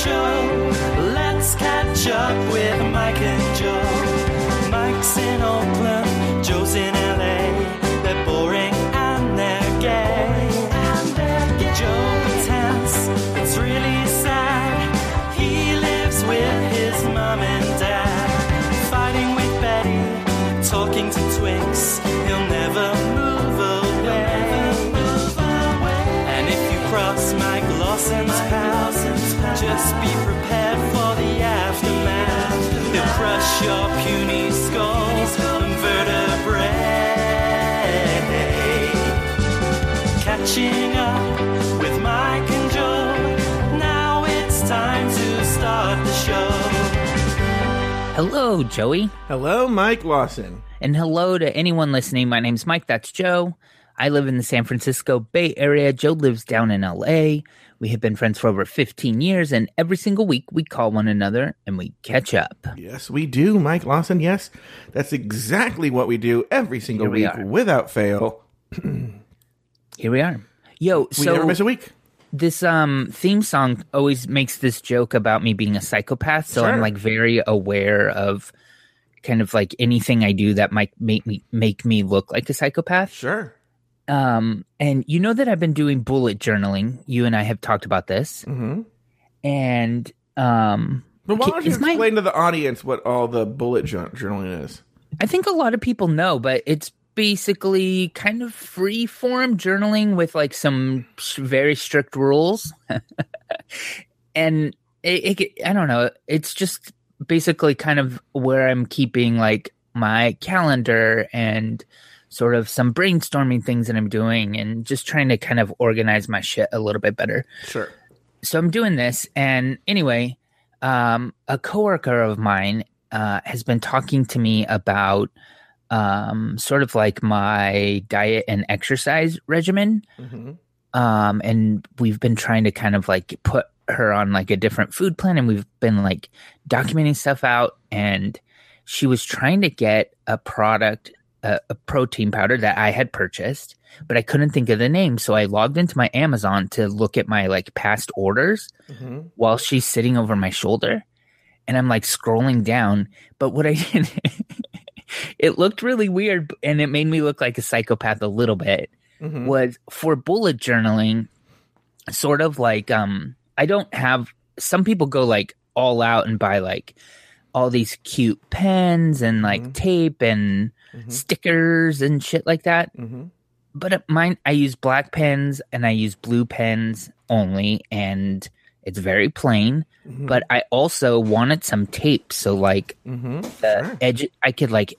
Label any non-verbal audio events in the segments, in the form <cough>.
show. Just be prepared for the aftermath. He'll crush your puny skull and vertebrae. Catching up with Mike and Joe. Now it's time to start the show. Hello, Joey. Hello, Mike Lawson. And hello to anyone listening. My name's Mike. That's Joe. I live in the San Francisco Bay Area. Joe lives down in LA. We have been friends for over 15 years, and every single week we call one another and we catch up. Yes, we do, Mike Lawson. Yes, that's exactly what we do every single we week are. without fail. <clears throat> Here we are. Yo, We so never miss a week. this um theme song always makes this joke about me being a psychopath, so I'm like very aware of kind of like anything I do that might make me make me look like a psychopath. Sure. Um, and you know that I've been doing bullet journaling. You and I have talked about this, hmm and um, But why don't you is my- explain to the audience what all the bullet jour- journaling is? I think a lot of people know, but it's basically kind of free form journaling with like some very strict rules, <laughs> and it, it, I don't know. It's just basically kind of where I'm keeping like my calendar and sort of some brainstorming things that I'm doing and just trying to kind of organize my shit a little bit better. Sure. so I'm doing this, and anyway, um, a coworker of mine uh, has been talking to me about um, sort of like my diet and exercise regimen, hmm um, and we've been trying to kind of like put her on like a different food plan, and we've been like documenting stuff out, and she was trying to get a product, a, a protein powder that I had purchased, but I couldn't think of the name, so I logged into my Amazon to look at my like past orders hmm while she's sitting over my shoulder and I'm like scrolling down. But what I <laughs> did, it looked really weird and it made me look like a psychopath a little bit. hmm Was for bullet journaling, sort of like, um, I don't have some people go like all out and buy like all these cute pens and like Mhm. tape and Mhm. stickers and shit like that. Hmm but at mine i use black pens and i use blue pens only and it's very plain. Hmm but i also wanted some tape so like hmm the Sure. edge i could like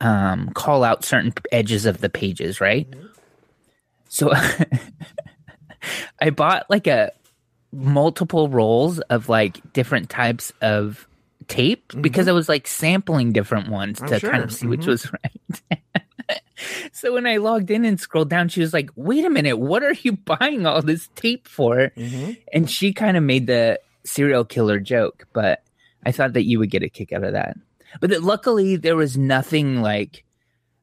um call out certain edges of the pages right? So <laughs> i bought like a multiple rolls of like different types of tape because i was like sampling different ones Oh, to sure. kind of see which Mhm. was <laughs> right. So when i logged in and scrolled down she was like wait a minute what are you <laughs> buying all this tape for? Hmm and she kind of made the serial killer joke but i thought that you would get a kick out of that. But that luckily there was nothing like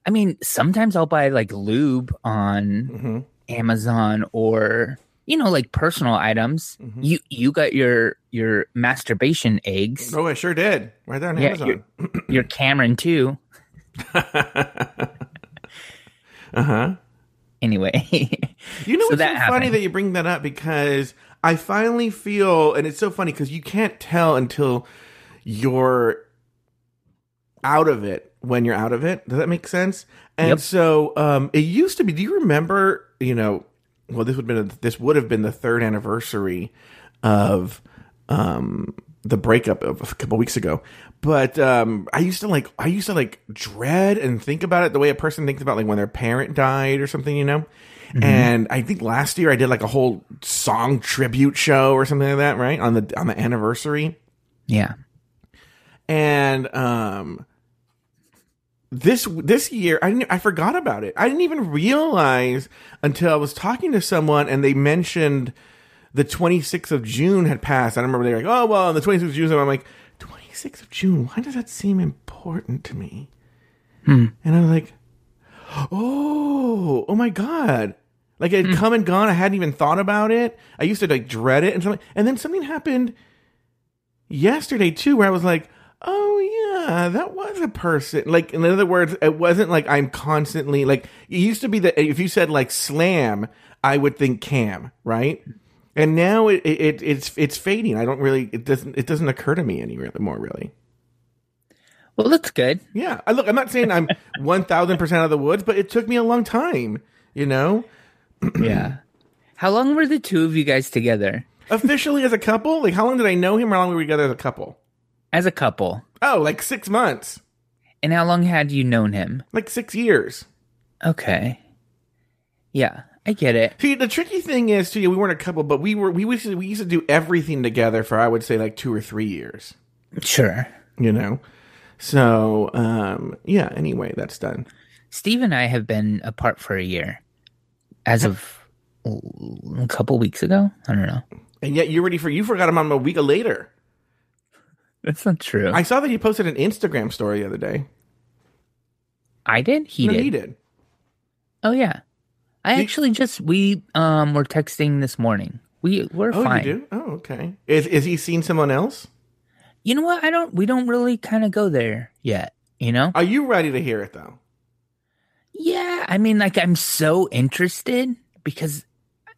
i mean sometimes i'll buy like lube on hmm amazon or you know like personal items Mhm. you you got your your masturbation eggs Oh, I sure did. Right there on Yeah, Amazon. your cameron too <laughs> uh huh. anyway You know So what's that so funny that you bring that up because I finally feel, and it's so funny because you can't tell until you're out of it when you're out of it. Does that make sense? And Yep. so um, it used to be. Do you remember? You know, well, this would have been this would have been the third anniversary of um, the breakup of a couple weeks ago. But um, I used to like I used to like dread and think about it the way a person thinks about like when their parent died or something, you know. And I think last year I did like a whole song tribute show or something like that, right on the on the anniversary. yeah And um, this this year I didn't, I forgot about it. I didn't even realize until I was talking to someone and they mentioned the 26th of June had passed. I remember they were like, "Oh well, on the 26th of June." I'm like, "26th of June? Why does that seem important to me?" Hmm. And I was like, "Oh, oh my god!" Like it had hmm. come and gone. I hadn't even thought about it. I used to like dread it and something. And then something happened yesterday too, where I was like, oh yeah, that was a person. Like in other words, it wasn't like I'm constantly like it used to be that if you said like slam, I would think cam, right? And now it, it it's it's fading. I don't really it doesn't it doesn't occur to me anymore more really. Well, that's good. Yeah, I look. I'm not saying I'm <laughs> one thousand percent out of the woods, but it took me a long time. You know, yeah. How long were the two of you guys together officially as a couple. Like, how long did I know him? Or how long were we together as a couple? As a couple? Oh, like six months, And how long had you known him? like six years. Okay. Yeah, I get it. See, the tricky thing is, too, we weren't a couple, but we were. We used to, we used to do everything together for I would say like two or three years. Sure. You know, so um, yeah. Anyway, that's done. Steve and I have been apart for a year as of a couple weeks ago. I don't know. And yet you're ready for you forgot him on a week later. That's not true. I saw that he posted an Instagram story the other day. I did. He no, did. he did. Oh yeah. I He- actually just we um were texting this morning. We we're Oh, fine. you do? Oh, okay. Is is he seen someone else? You know what? I don't. We don't really kind of go there yet. You know? Are you ready to hear it though? Yeah. I mean, like I'm so interested because,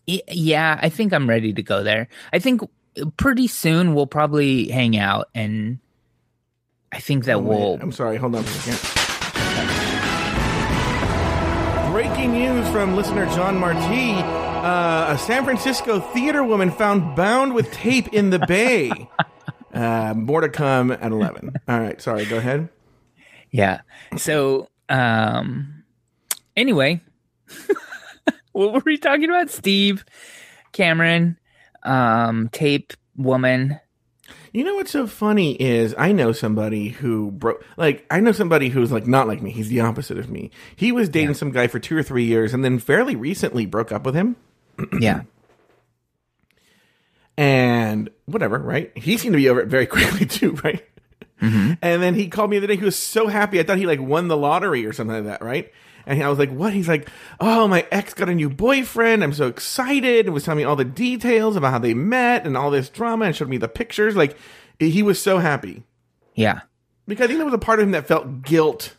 y- yeah, I think I'm ready to go there. I think pretty soon we'll probably hang out, and I think that Oh, we'll. I'm sorry. Hold on for a second. Breaking news from listener John Marti. Uh, a San Francisco theater woman found bound with tape in the bay. <laughs> uh, more to come at 11. All right. Sorry. Go ahead. Yeah. So, um, anyway, <laughs> what were we talking about? Steve, Cameron, um, tape woman. You know what's so funny is I know somebody who broke like I know somebody who's like not like me. He's the opposite of me. He was dating some guy for two or three years and then fairly recently broke up with him. <clears throat> Yeah. and whatever, right? He seemed to be over it very <laughs> quickly too, right? And then he called me the other day. He was so happy. I thought he like won the lottery or something like that, right? And I was like, "What?" He's like, "Oh, my ex got a new boyfriend. I'm so excited." And was telling me all the details about how they met and all this drama, and showed me the pictures. Like, he was so happy Yeah. because I think there was a part of him that felt guilt,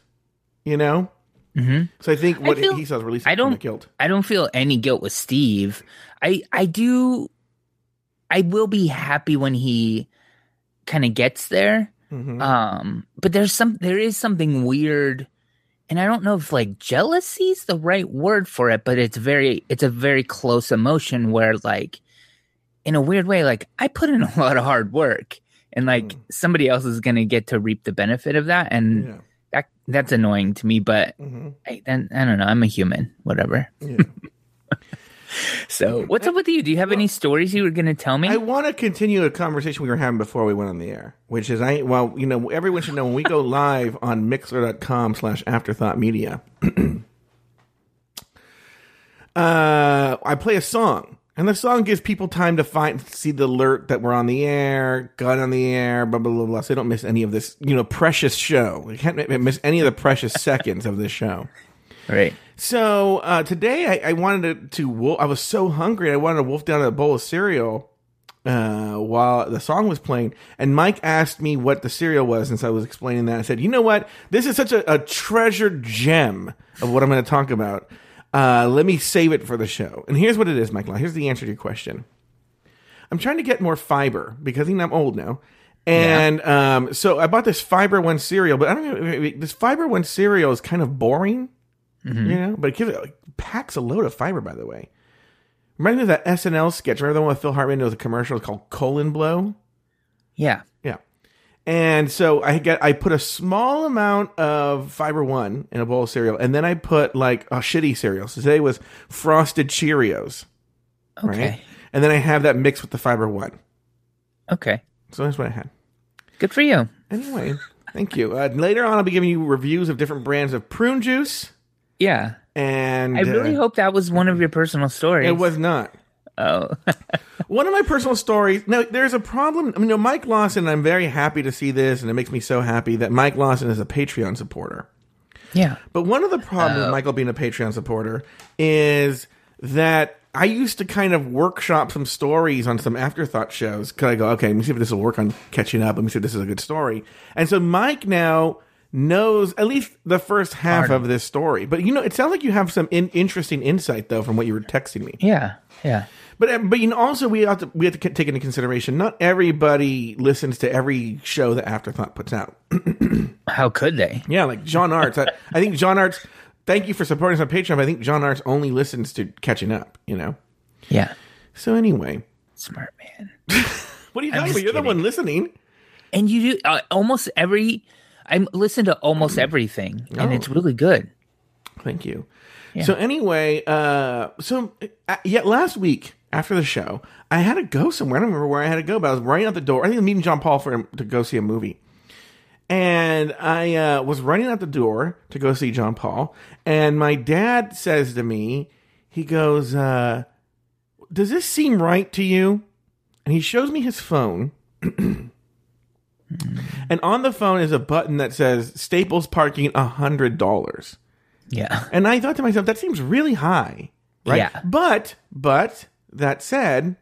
you know. Mm-hmm. So I think what feel- he saw is releasing I don't guilt. I don't feel any guilt with Steve. I I do I will be happy when he kind of gets there. Mhm. Um but there's some there is something weird and I don't know if like jealousy is the right word for it, but it's very it's a very close emotion where like in a weird way like I put in a <laughs> lot of hard work and like somebody else is going to get to reap the benefit of that and Yeah. that that's annoying to me but hmm I, then, I don't know. I'm a human. Whatever. Yeah. So, what's up with you? Do you have any stories you were going to tell me? I want to continue a conversation we were having before we went on the air, which is I well, you know, everyone should know when we go <laughs> live on mixlr.com slash afterthought media. <clears throat> uh I play a song. And the song gives people time to find see the alert that we're on the air, gun on the air, blah blah blah blah. So they don't miss any of this, you know, precious show. They can't miss any of the precious seconds of this show. <laughs> right. So uh, today I, I wanted to, to wolf, I was so hungry I wanted to wolf down a bowl of cereal uh, while the song was playing. And Mike asked me what the cereal was, and so I was explaining that. I said, "You know what? This is such a, a treasured gem of what I'm going to talk about. Uh, let me save it for the show." And here's what it is, Michael. Here's the answer to your question. I'm trying to get more fiber because I'm old now. And um, so I bought this Fiber One cereal, but I don't know. This Fiber One cereal is kind of boring. You know, but it gives it packs a load of fiber. By the way, remember that SNL sketch? Remember the one with Phil Hartman? It was a commercial called Colon Blow. Yeah. Yeah, and so I get I put a small amount of Fiber One in a bowl of cereal, and then I put like a shitty cereal. So today was Frosted Cheerios, Okay. right? And then I have that mixed with the Fiber One. Okay. So that's what I had. Good for you. Anyway, thank you. Uh, later on, I'll be giving you reviews of different brands of prune juice. Yeah. And I really uh, hope that was one of your personal stories. it was not. Oh. <laughs> One of my personal stories. Now, there's a problem. I mean, you know, Mike Lawson. I'm very happy to see this, and it makes me so happy that Mike Lawson is a Patreon supporter. yeah. But one of the problems with Michael being a Patreon supporter is that I used to kind of workshop some stories on some afterthought shows. Cause I go, okay, let me see if this will work on catching up. Let me see if this is a good story. And so Mike now knows at least the first half of this story. But you know, it sounds like you have some in- interesting insight though from what you were texting me. Yeah, yeah. But uh, but you know, also we have to we have to take into consideration not everybody listens to every show that Afterthought puts out. <clears throat> How could they? Yeah, like John Arts. I, I think John Arts. Thank you for supporting us on Patreon. But I think John Arts only listens to catching up. You know. Yeah, So anyway, smart man. <laughs> what are you I'm talking about? You're the one listening. And you do uh, almost every. I listen to almost everything, and Oh. it's really good. Thank you. Yeah. So anyway, uh, so uh, yeah, last week after the show, I had to go somewhere. I don't remember where I had to go, but I was running out the door. I think I'm meeting John Paul for to go see a movie. And I uh, was running out the door to go see John Paul, and my dad says to me, he goes, uh, "Does this seem right to you?" And he shows me his phone, <clears throat> Mm. and on the phone is a button that says Staples parking a hundred dollars. Yeah, And I thought to myself, that seems really high, right? Yeah. But, but that said,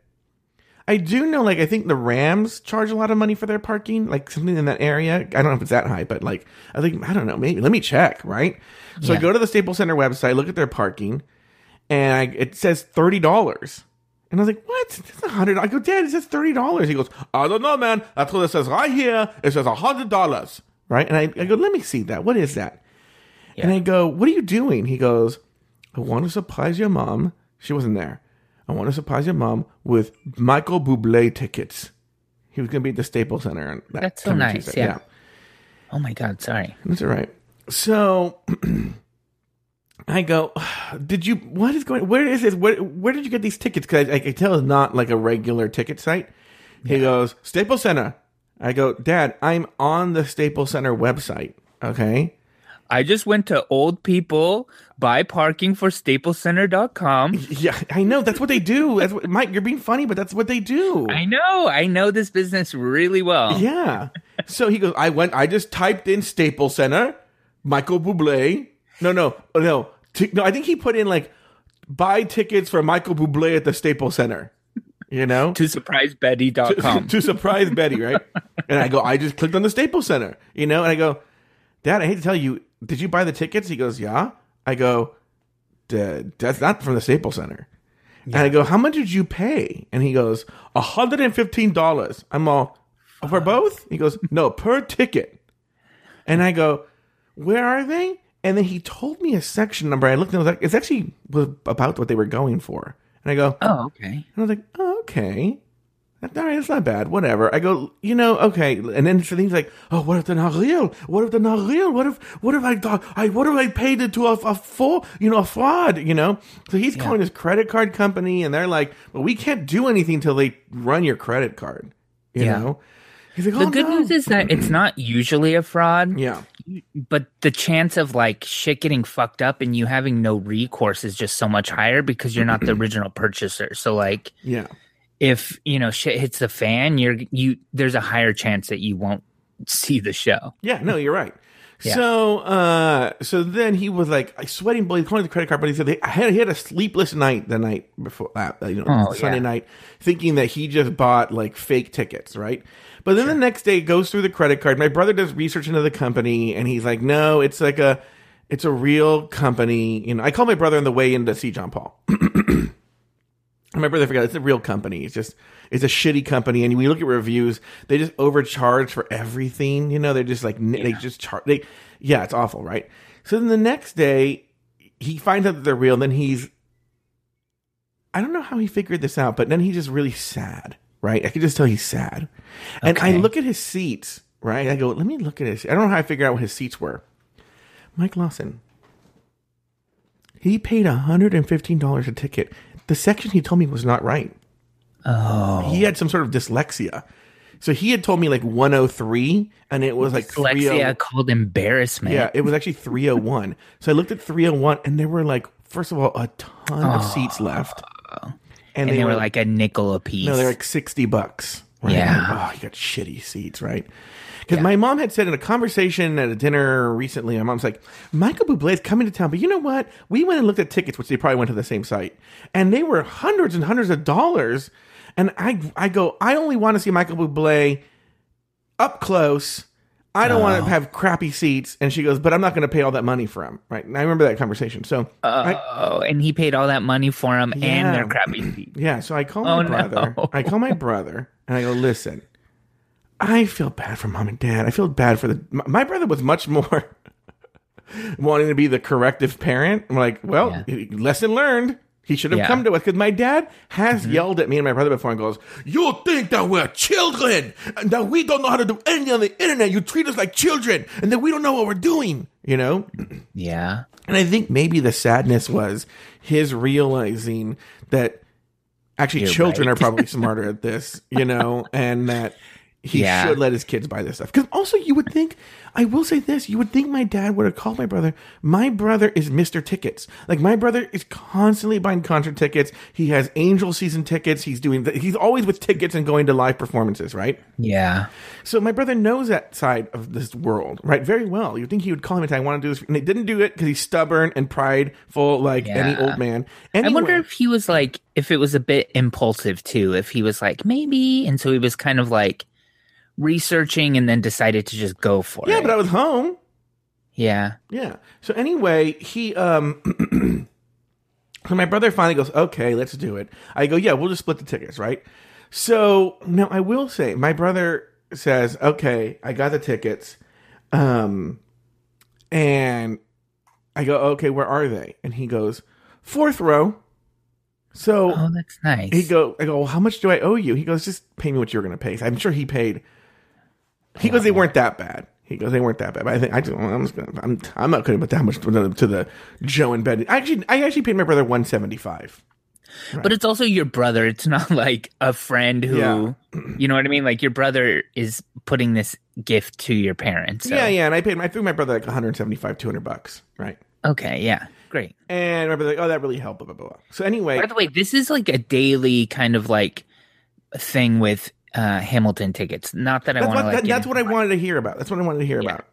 I do know, like, I think the Rams charge a lot of money for their parking, like something in that area. I don't know if it's that high, but like, I think, I don't know, maybe. Let me check, right? So I go to the Staples Center website, look at their parking, and I, it says $30. And I was like, what? It's a hundred. I go, Dad, it says thirty dollars. He goes, I don't know, man. That's what it says right here. It says a hundred dollars, right? And I, I go, let me see that. What is that? And I go, what are you doing? He goes, I want to surprise your mom. She wasn't there. I want to surprise your mom with Michael Bublé tickets. He was going to be at the Staples Center. on that That's so nice, Tuesday. yeah. Oh my god, sorry. That's all right. So <clears throat> I go, did you, what is going, where is this? Where, where did you get these tickets? Because I, I can tell it's not like a regular ticket site. He goes, Staples Center. I go, Dad, I'm on the Staples Center website. Okay. I just went to old people buy parking for staplescenter.com. <laughs> Yeah, I know. That's what they do. That's what, Mike, you're being funny, but that's what they do. I know, I know this business really well. Yeah. So he goes, I went, I just typed in Staples Center, Michael Bublé. No, no, no. T- no, I think he put in like, buy tickets for Michael Bublé at the Staples Center. You know? <laughs> To surprise surprisebetty.com. <laughs> to surprise Betty, right? And I go, I just clicked on the Staples Center, you know? And I go, Dad, I hate to tell you, did you buy the tickets? He goes, Yeah. I go, "Dad, that's not from the Staples Center. And I go, How much did you pay? And he goes, $115. I'm all, For both? He goes, No, per ticket. And I go, Where are they? And then he told me a section number. I looked and I was like, It's actually about what they were going for. And I go, oh, okay. and I was like, oh, okay. All right, it's not bad. Whatever. I go, you know, okay. And then so he's like, oh, what if they're not real? What if they're not real? What if, what if I thought, I, what if I paid it to a, a full, you know, a fraud, you know? So he's calling his credit card company and they're like, well, we can't do anything until they run your credit card, you Yeah. know? Like, The oh, good no. news is that it's not usually a fraud, yeah. but the chance of like shit getting fucked up and you having no recourse is just so much higher because you're not the <clears throat> original purchaser. So like Yeah. if, you know, shit hits the fan, you're you there's a higher chance that you won't see the show. Yeah, no, you're right. Yeah. So, uh, so then he was like, sweating blood. Calling the credit card, but he said they, I had, he had a sleepless night the night before that, uh, you know, Oh, Sunday yeah. night, thinking that he just bought like fake tickets, right? But then the next day, goes through the credit card. My brother does research into the company, and he's like, no, it's like a, it's a real company. You know, I called my brother on the way in to see John Paul. <clears throat> My brother forgot it's a real company. It's just it's a shitty company, and when you look at reviews, they just overcharge for everything. You know, they're just like they just charge. They yeah, it's awful, right? So then the next day, he finds out that they're real. And then he's I don't know how he figured this out, but then he's just really sad, right? I can just tell he's sad. And I look at his seats, right? I go, let me look at his. I don't know how I figure out what his seats were. Mike Lawson. He paid $115 a ticket. The section he told me was not right. Oh. He had some sort of dyslexia. So he had told me like 103 and it was like 30 Dyslexia called embarrassment. Yeah, it was actually 301. so I looked at 301 and there were like first of all a ton of seats left. And, and they, were like a nickel a piece. no, they're like 60 bucks, Right? Yeah. oh, you got shitty seats, right? Because my mom had said in a conversation at a dinner recently, my mom's like, Michael Bublé is coming to town, but you know what? We went and looked at tickets, which they probably went to the same site, and they were hundreds and hundreds of dollars. And I, I go, I only want to see Michael Bublé up close. I don't want to oh. have crappy seats. And she goes, but I'm not going to pay all that money for him. Right. And I remember that conversation. So, I, Oh, and he paid all that money for him Yeah. and their crappy feet. <clears throat> yeah. So I call oh, my Oh, no. brother. I call my brother and I go, listen, I feel bad for mom and dad. I feel bad for the. My, my brother was much <laughs> more wanting to be the corrective parent. I'm like, well, lesson learned. He should have Yeah. come to us because my dad has mm-hmm. yelled at me and my brother before and goes, "You think that we're children and that we don't know how to do anything on the internet? You treat us like children and that we don't know what we're doing." You know, <clears throat> Yeah. and I think maybe the sadness was his realizing that actually You're children right. are probably <laughs> smarter at this, you know, and that he Yeah. should let his kids buy this stuff. Because also, you would think, I will say this, you would think my dad would have called my brother. My brother is Mr. Tickets. Like, my brother is constantly buying concert tickets. He has Angel season tickets. He's doing, the, he's always with tickets and going to live performances, right? Yeah. So my brother knows that side of this world, right? Very well. You'd think he would call him and say, I want to do this. And he didn't do it because he's stubborn and prideful like any old man. And I wonder if he was like, if it was a bit impulsive too, if he was like, maybe. And so he was kind of like researching and then decided to just go for Yeah, it. Yeah, but I was home. yeah. Yeah. So anyway, he um <clears throat> so my brother finally goes, "Okay, let's do it." I go, "Yeah, we'll just split the tickets, right?" So, now I will say, my brother says, "Okay, I got the tickets." Um and I go, "Okay, where are they?" And he goes, "Fourth row." So, Oh, that's nice. he go, I go, well, how much do I owe you? He goes, just pay me what you're going to pay. I'm sure he paid. He goes, they weren't that bad. He goes, they weren't that bad. But I think I just, I'm just gonna, I'm, I'm not going to put that much to the, to the Joe and Betty. Actually, I actually paid my brother 175. But it's also your brother. It's not like a friend who, Yeah. you know what I mean? Like your brother is putting this gift to your parents. So. Yeah, yeah. And I paid, I threw my brother like 175, 200 bucks. Right. Okay. Yeah. Great. And my brother, like, oh, that really helped. Blah, blah. blah. So anyway, By the way, this is like a daily kind of like thing with uh, Hamilton tickets. Not that I that's want what, to that, that's what I wanted to hear about. That's what I wanted to hear about.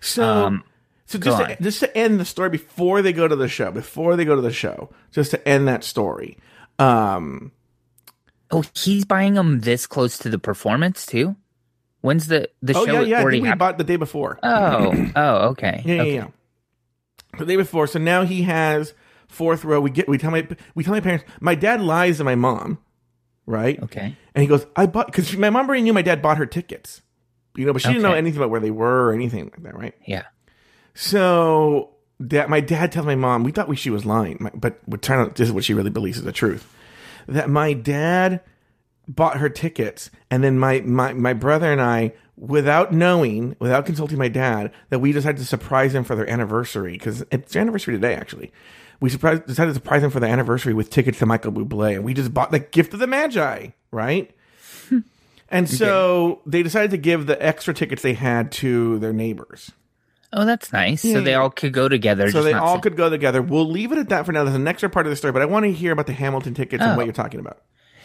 So, Um, so just to, just to end the story before they go to the show, before they go to the show, just to end that story. Um, Oh, he's buying them this close to the performance too. When's the the oh show yeah, yeah. I already think we happened? bought the day before. Oh, <clears throat> oh, okay. yeah, yeah, yeah. The day before. So now he has fourth row. We get we tell my we tell my parents. My dad lies to my mom, right? Okay. And he goes, I bought because my mom already knew my dad bought her tickets, you know, but she didn't know anything about where they were or anything like that, right? Yeah. So that my dad tells my mom, we thought we, she was lying, my- but we're trying to. This is what she really believes is the truth. That my dad bought her tickets, and then my my my brother and I, without knowing, without consulting my dad, that we decided to surprise him for their anniversary because it's their anniversary today, actually. We surprised, decided to surprise them for the anniversary with tickets to Michael Bublé, and we just bought the gift of the Magi, right? <laughs> and so they decided to give the extra tickets they had to their neighbors. Oh, that's nice. so they all could go together. So they all could go together. We'll leave it at that for now. There's an extra part of the story, but I want to hear about the Hamilton tickets and Oh. what you're talking about.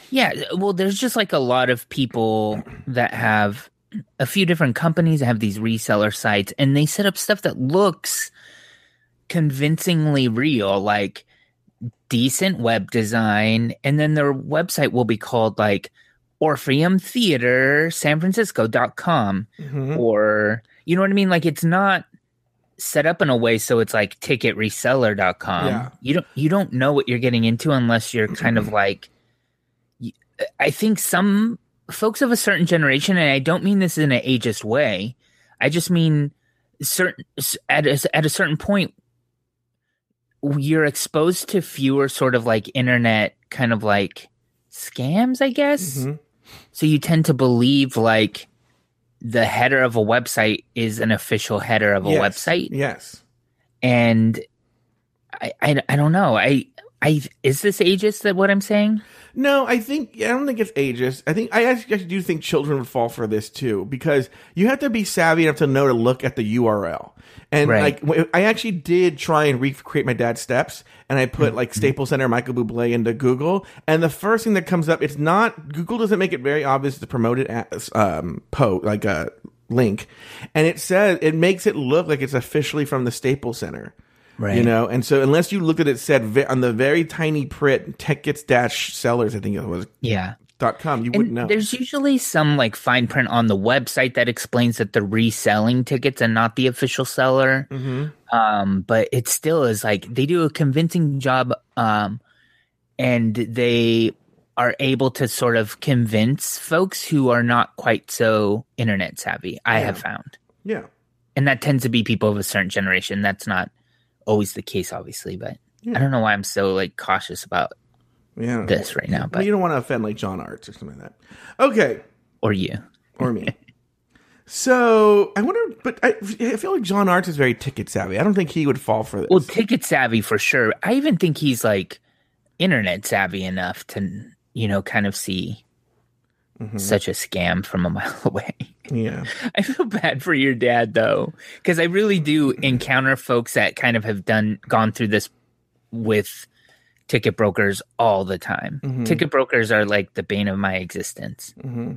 Yeah, well, there's just like a lot of people that have a few different companies that have these reseller sites, and they set up stuff that looks convincingly real, like decent web design, and then their website will be called like Orpheum Theater San Francisco.com Mhm. or you know what I mean? Like it's not set up in a way so it's like ticketreseller.com. Yeah. You don't you don't know what you're getting into unless you're kind of like I think some folks of a certain generation and I don't mean this in an ageist way. I just mean certain at a, at a certain point you're exposed to fewer sort of like internet kind of like scams, I guess. Mhm. So you tend to believe like the header of a website is an official header of a Yes. website, Yes. and I, I I don't know. I I is this ageist that what I'm saying? No, I think I don't think it's ageist. I think I actually, actually do think children would fall for this too because you have to be savvy enough to know to look at the URL. And Right. like I actually did try and recreate my dad's steps, and I put like Staples Center Michael Bublé into Google, and the first thing that comes up, it's not Google doesn't make it very obvious to promote it as um po like a link, and it says it makes it look like it's officially from the Staples Center. Right. You know, and so unless you looked at it, said on the very tiny print, tickets dash sellers, I think it was Yeah. dot com, you wouldn't know. there's usually some like fine print on the website that explains that they're reselling tickets and not the official seller. Mm-hmm. Um, but it still is like they do a convincing job, um, and they are able to sort of convince folks who are not quite so internet savvy. I have found, Yeah. and that tends to be people of a certain generation. That's not always the case, obviously, but I don't know why I'm so like cautious about Yeah. this right now. But But you don't want to offend like John Arts or something like that. Okay. or you, Or me. <laughs> so I wonder, but I, I feel like John Arts is very ticket savvy. I don't think he would fall for this. Well, ticket savvy for sure. I even think he's like internet savvy enough to, you know, kind of see Mm-hmm. such a scam from a mile <laughs> away. Yeah. <laughs> I feel bad for your dad though, because I really do encounter folks that kind of have done gone through this with ticket brokers all the time. Mm-hmm. Ticket brokers are like the bane of my existence. Mm-hmm.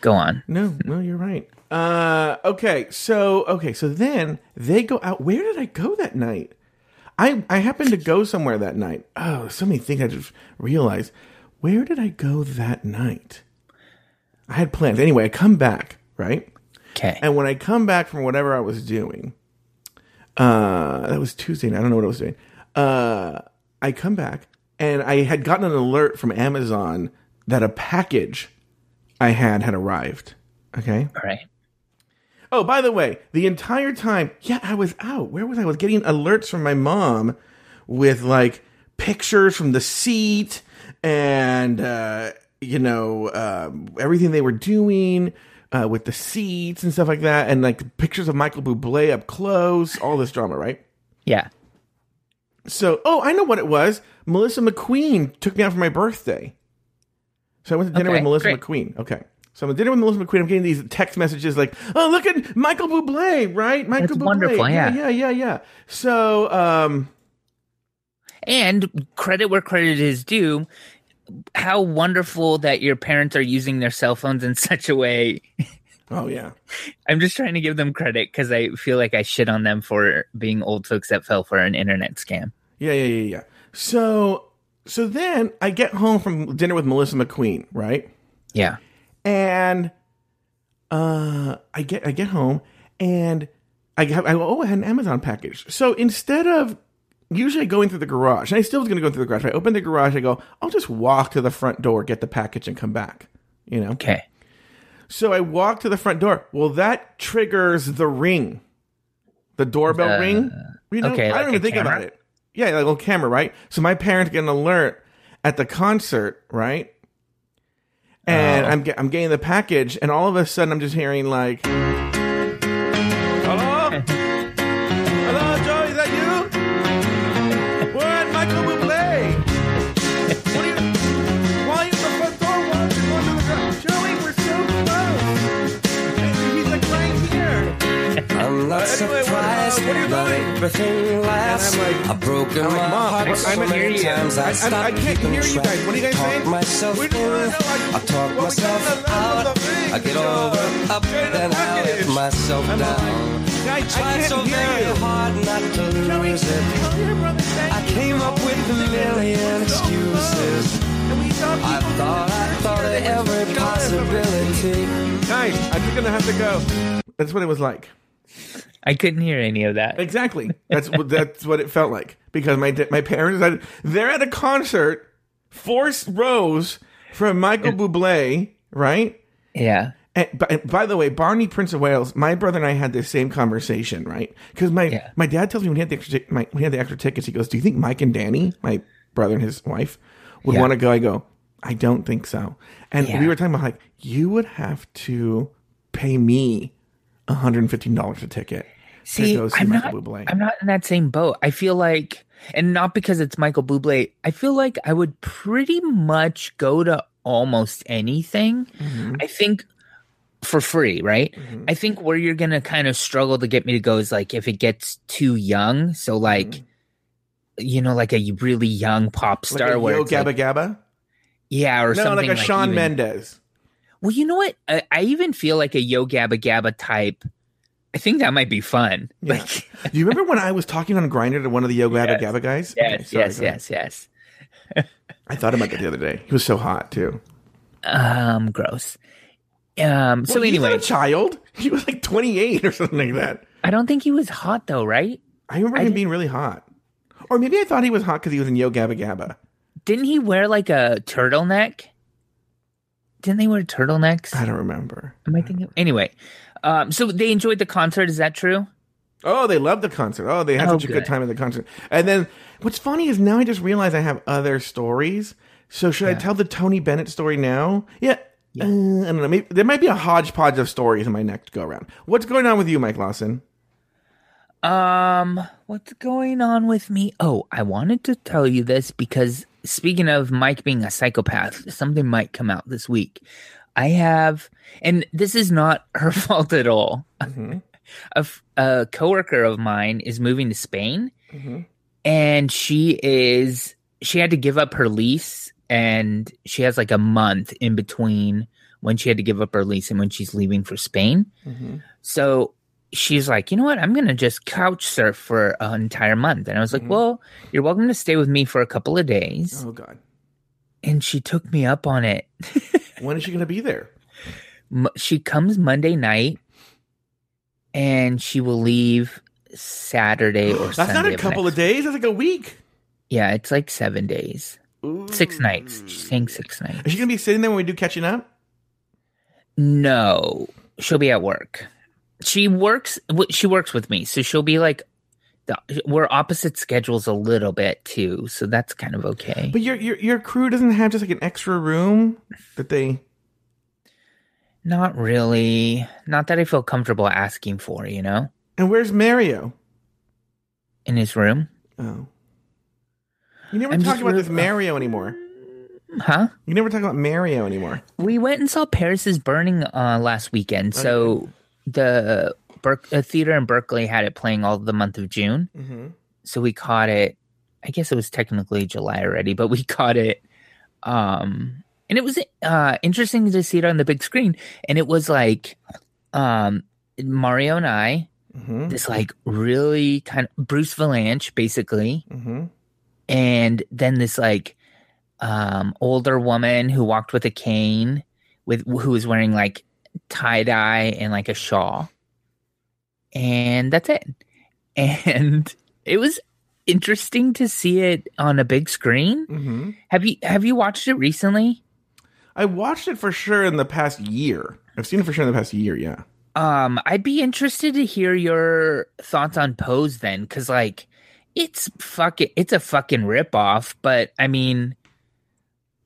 Go on. No, no, you're right. Uh, okay, so okay, so then they go out. Where did I go that night? I I happened to go somewhere that night. Oh, so many things I just realized. Where did I go that night? I had plans. Anyway, I come back right, Okay. and when I come back from whatever I was doing, uh, that was Tuesday. night. I don't know what I was doing. Uh, I come back and I had gotten an alert from Amazon that a package I had had arrived. Okay. All right. Oh, by the way, the entire time, yeah, I was out. Where was I? I was getting alerts from my mom with like pictures from the seat and uh, you know um, everything they were doing uh, with the seats and stuff like that, and like pictures of Michael Bublé up close. All this drama, right? Yeah. So, oh, I know what it was. Melissa McQueen took me out for my birthday. So I went to dinner Okay, with Melissa great. McQueen. Okay. So I'm at dinner with Melissa McQueen. I'm getting these text messages like, "Oh, look at Michael Bublé, right? Michael That's Bublé. wonderful, yeah. yeah, yeah, yeah." So, um, And credit where credit is due. How wonderful that your parents are using their cell phones in <laughs> such a way. oh yeah, I'm just trying to give them credit because I feel like I shit on them for being old folks that fell for an internet scam. yeah, yeah, yeah, yeah. So, so then I get home from dinner with Melissa McQueen, right? Yeah. and uh, I get I get home and I have I go, oh I had an Amazon package. So instead of usually going through the garage, and I still was going to go through the garage. I open the garage. I go, I'll just walk to the front door, get the package, and come back. You know. Okay. So I walk to the front door. Well, that triggers the ring, the doorbell Uh, ring. You know, okay, I don't like even think camera? about it. Yeah, like a little camera, right? So my parents get an alert at the concert, right? And Oh. I'm I'm getting the package, and all of a sudden I'm just hearing like, what, what are you doing? everything lasts. And I'm like- I've broken I'm like, my heart I'm- so I'm- I many times. I, I- I- can't hear you guys. What are you guys saying? myself in. I- talk myself out. level of ring, I get over, up, the I let myself I'm down. I Tried so very hard not to lose it. I came up with a million excuses. And I thought, I thought of every possibility. Guys, I'm just gonna have to go. That's what it was like. I couldn't hear any of that. Exactly. <laughs> That's what that's what it felt like because my my parents they're at a concert, four rows from Michael Bublé, right? Yeah. And by, by the way, Barney Prince of Wales, my brother and I had this same conversation, right? Because my Yeah. my dad tells me when he had the extra my, when he had the extra tickets, he goes, "Do you think Mike and Danny, my brother and his wife, would Yeah. want to go?" I go, "I don't think so." And Yeah. we were talking about like you would have to pay me one hundred and fifteen dollars a ticket. See, to see I'm Michael not. Bublé. I'm not in that same boat. I feel like and not because it's Michael Bublé. I feel like I would pretty much go to almost anything. Mhm. I think for free, right? Mhm. I think where you're gonna kind of struggle to get me to go is like if it gets too young. So like, Mhm. you know, like a really young pop Like star a where Yo it's like- Gabba Gabba? yeah, or No, something like a Shawn even- Mendes. Well, you know what? I, I even feel like a Yo Gabba Gabba type. I think that might be fun. Yeah. Like, <laughs> Do you remember when I was talking on Grindr to one of the Yo Gabba Yes. Gabba guys? yes, Okay, sorry, yes, ahead. yes, yes. <laughs> I thought about that the other day. He was so hot too. Um, gross. Um, so Well, not anyway, a child. He was like 28 or something like that. I don't think he was hot though, right? I remember I him did- being really hot. Or maybe I thought he was hot because he was in Yo Gabba Gabba. Didn't he wear like a turtleneck? Didn't they wear turtlenecks? I don't remember. Am I thinking? Anyway, um, so they enjoyed the concert. Is that true? Oh, they loved the concert. Oh, they had Oh, such a good good. time at the concert. And then what's funny is now I just realized I have other stories. So should I tell the Tony Bennett story now? Yeah. Uh, I don't know. Maybe, there might be a hodgepodge of stories in my next go around. What's going on with you, Mike Lawson? Um, what's going on with me? Oh, I wanted to tell you this because speaking of Mike being a psychopath, something might come out this week. I have, and this is not <laughs> her fault at all. Mhm. A, f- a coworker of mine is moving to Spain, Mhm. and she is she had to give up her lease, and she has like a month in between when she had to give up her lease and when she's leaving for Spain. Mhm. So she's like, you know what? I'm going to just couch surf for an entire month. And I was like, Mhm. well, you're welcome to stay with me for a couple of days. Oh, God. And she took me up on it. <laughs> When is she going to be there? She comes Monday night and she will leave Saturday or That's Sunday. That's not a of couple next- of days. That's like a week. Yeah, it's like seven days, six nights. She's saying six nights. Is she going to be sitting there when we do catching up? No, she'll be at work. She works. She works with me, so she'll be like, we're opposite schedules a little bit too, so that's kind of okay. But your, your your crew doesn't have just like an extra room that they. Not really. Not that I feel comfortable asking for. You know, And where's Mario? in his room, Oh. You never I'm talk about real- this Mario anymore. huh? You never talk about Mario anymore. We went and saw Paris is Burning uh, last weekend. So the Berk- uh, theater in Berkeley had it playing all the month of June. Mm-hmm. so we caught it i guess it was technically july already but we <laughs> caught it um and it was uh interesting to see it on the big screen and it was like um mario and i Mm-hmm. this like really kind of bruce vilanch basically Mm-hmm. and then this like um older woman who walked with a cane with who was wearing like tie-dye and like a shawl and that's it and it was interesting to see it on a big screen Mm-hmm. have you have you watched it recently I watched it for sure in the past year. I've seen it for sure in the past year. Yeah. um i'd be interested to hear your thoughts on pose then because like it's fucking it's a fucking rip off but i mean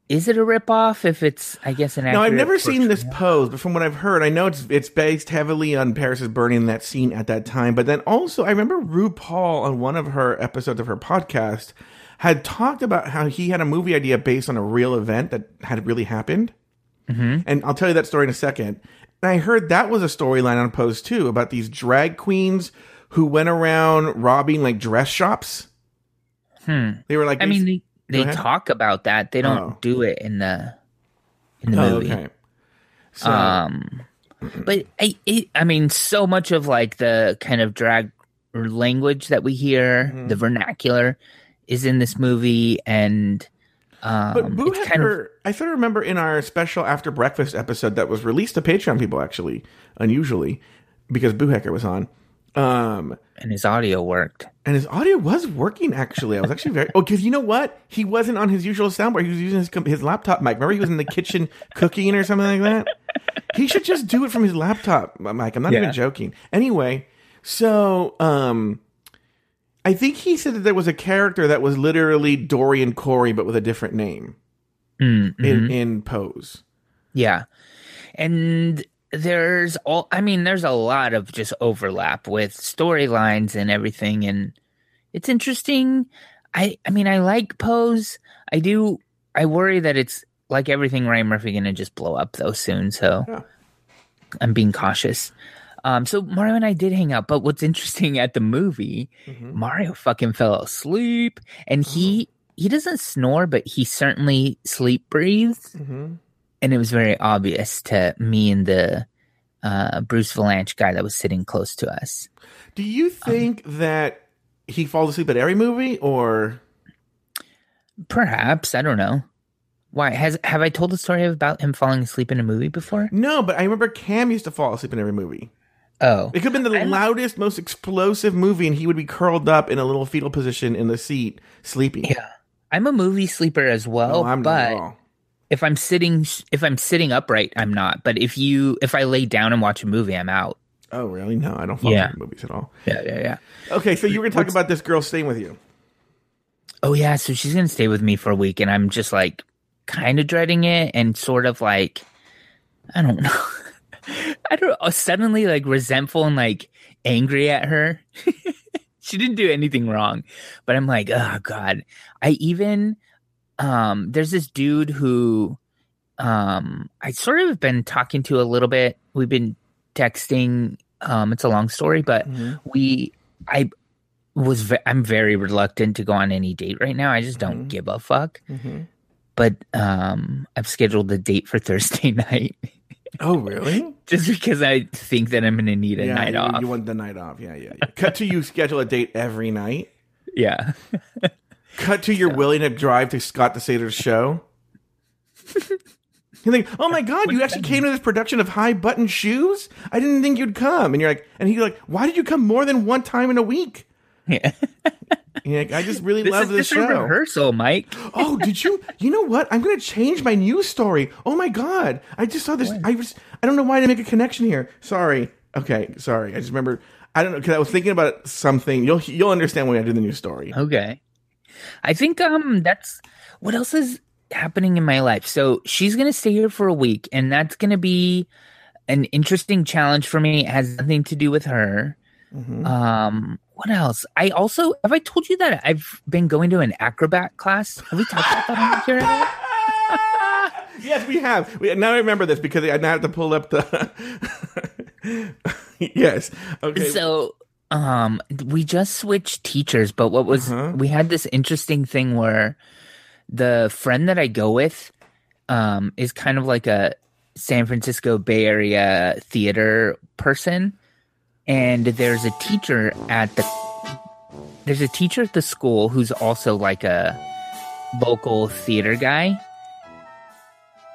is it a rip off if it's i guess an No, I've never seen this pose, but from what I've heard, I know it's it's based heavily on Paris is Burning that scene at that time. But then also, I remember RuPaul on one of her episodes of her podcast had talked about how he had a movie idea based on a real event that had really happened. Mhm. And I'll tell you that story in a second. And I heard that was a storyline on Pose too about these drag queens who went around robbing like dress shops. Hmm. They were like, I mean, they, they talk about that. They don't Oh. do it in the in the oh, movie. okay. So, Um, but I, it, I mean, so much of like the kind of drag language that we hear, Mhm. the vernacular, is in this movie, and um, But Boo it's kind of Hacker, I sort of remember in our special after breakfast episode that was released to Patreon people actually, unusually, because Boo Hacker was on. Um, and his audio worked. and his audio was working actually. I was actually very oh, because you know what? He wasn't on his usual soundboard. He was using his his laptop mic. Remember, he was in the kitchen <laughs> cooking or something like that. He should just do it from his laptop mic. I'm not Yeah. even joking. Anyway, so um, I think he said that there was a character that was literally Dorian Corey, but with a different name Mm, mhm. in in Pose. Yeah. And there's all I mean, there's a lot of just overlap with storylines and everything and it's interesting. I I mean I like Pose. I do. I worry that it's like everything Ryan Murphy gonna just blow up though soon. So Yeah. I'm being cautious. Um, so Mario and I did hang out, but what's interesting at the movie, Mhm. Mario fucking fell asleep, and he he doesn't snore, but he certainly sleep breathes, Mhm. And it was very obvious to me and the uh, Bruce Vilanch guy that was sitting close to us. Do you think that he falls asleep at every movie, or Perhaps I don't know. Why has have I told a story about him falling asleep in a movie before? no? But I remember Cam used to fall asleep in every movie. Oh, It could have been the I- loudest, most explosive movie, and he would be curled up in a little fetal position in the seat, sleeping. yeah. I'm a movie sleeper as well, no, I'm but not at all. If I'm sitting if I'm sitting upright, I'm not. But if you if I lay down and watch a movie, I'm out. Oh, really? No, I don't fall Yeah. movies at all. Yeah, yeah, yeah. Okay, so you were going to talk about this girl staying with you. Oh yeah, so she's gonna stay with me for a week, and I'm just like kind of dreading it, and sort of like I don't know, <laughs> I don't uh, suddenly like resentful and like angry at her. <laughs> she didn't do anything wrong, but I'm like, oh god. I even um, there's this dude who um I sort of been talking to a little bit. We've been texting. Um, it's a long story, but we I was ve- I'm very reluctant to go on any date right now. I just don't Mhm. give a fuck. Mhm. But um, I've scheduled a date for <laughs> Thursday night Oh, really? <laughs> just because I think that I'm gonna need a yeah, night you, off. you want the night off. Yeah, yeah, yeah. Cut to you schedule a date every night. <laughs> yeah, Cut to you're willing to drive to Scott the Satyrs show. <laughs> You're like, oh my god, you actually came to this production of High Button Shoes? I didn't think you'd come. And you're like, and he's like, why did you come more than one time in a week? yeah. You're like, I just really <laughs> This love is this show. rehearsal, Mike. <laughs> oh, did you? You know what? I'm going to change my news story. Oh my god, I just saw this. I was. I don't know why I didn't make a connection here. Sorry. Okay, sorry. I just remember. I don't know because I was thinking about something. You'll you'll understand when I do the news story. Okay. I think um that's what else is happening in my life. So she's gonna stay here for a week, and that's gonna be an interesting challenge for me. It has nothing to do with her. Mhm. Um, what else? I also have I told you that I've been going to an acrobat class. Have we talked about that on here <laughs> yes, we have. We, now I remember this because I now have to pull up the. <laughs> yes. Okay. So um we just switched teachers, but what was Uh-huh. we had this interesting thing where the friend that I go with um is kind of like a San Francisco Bay Area theater person and there's a teacher at the there's a teacher at the school who's also like a local theater guy.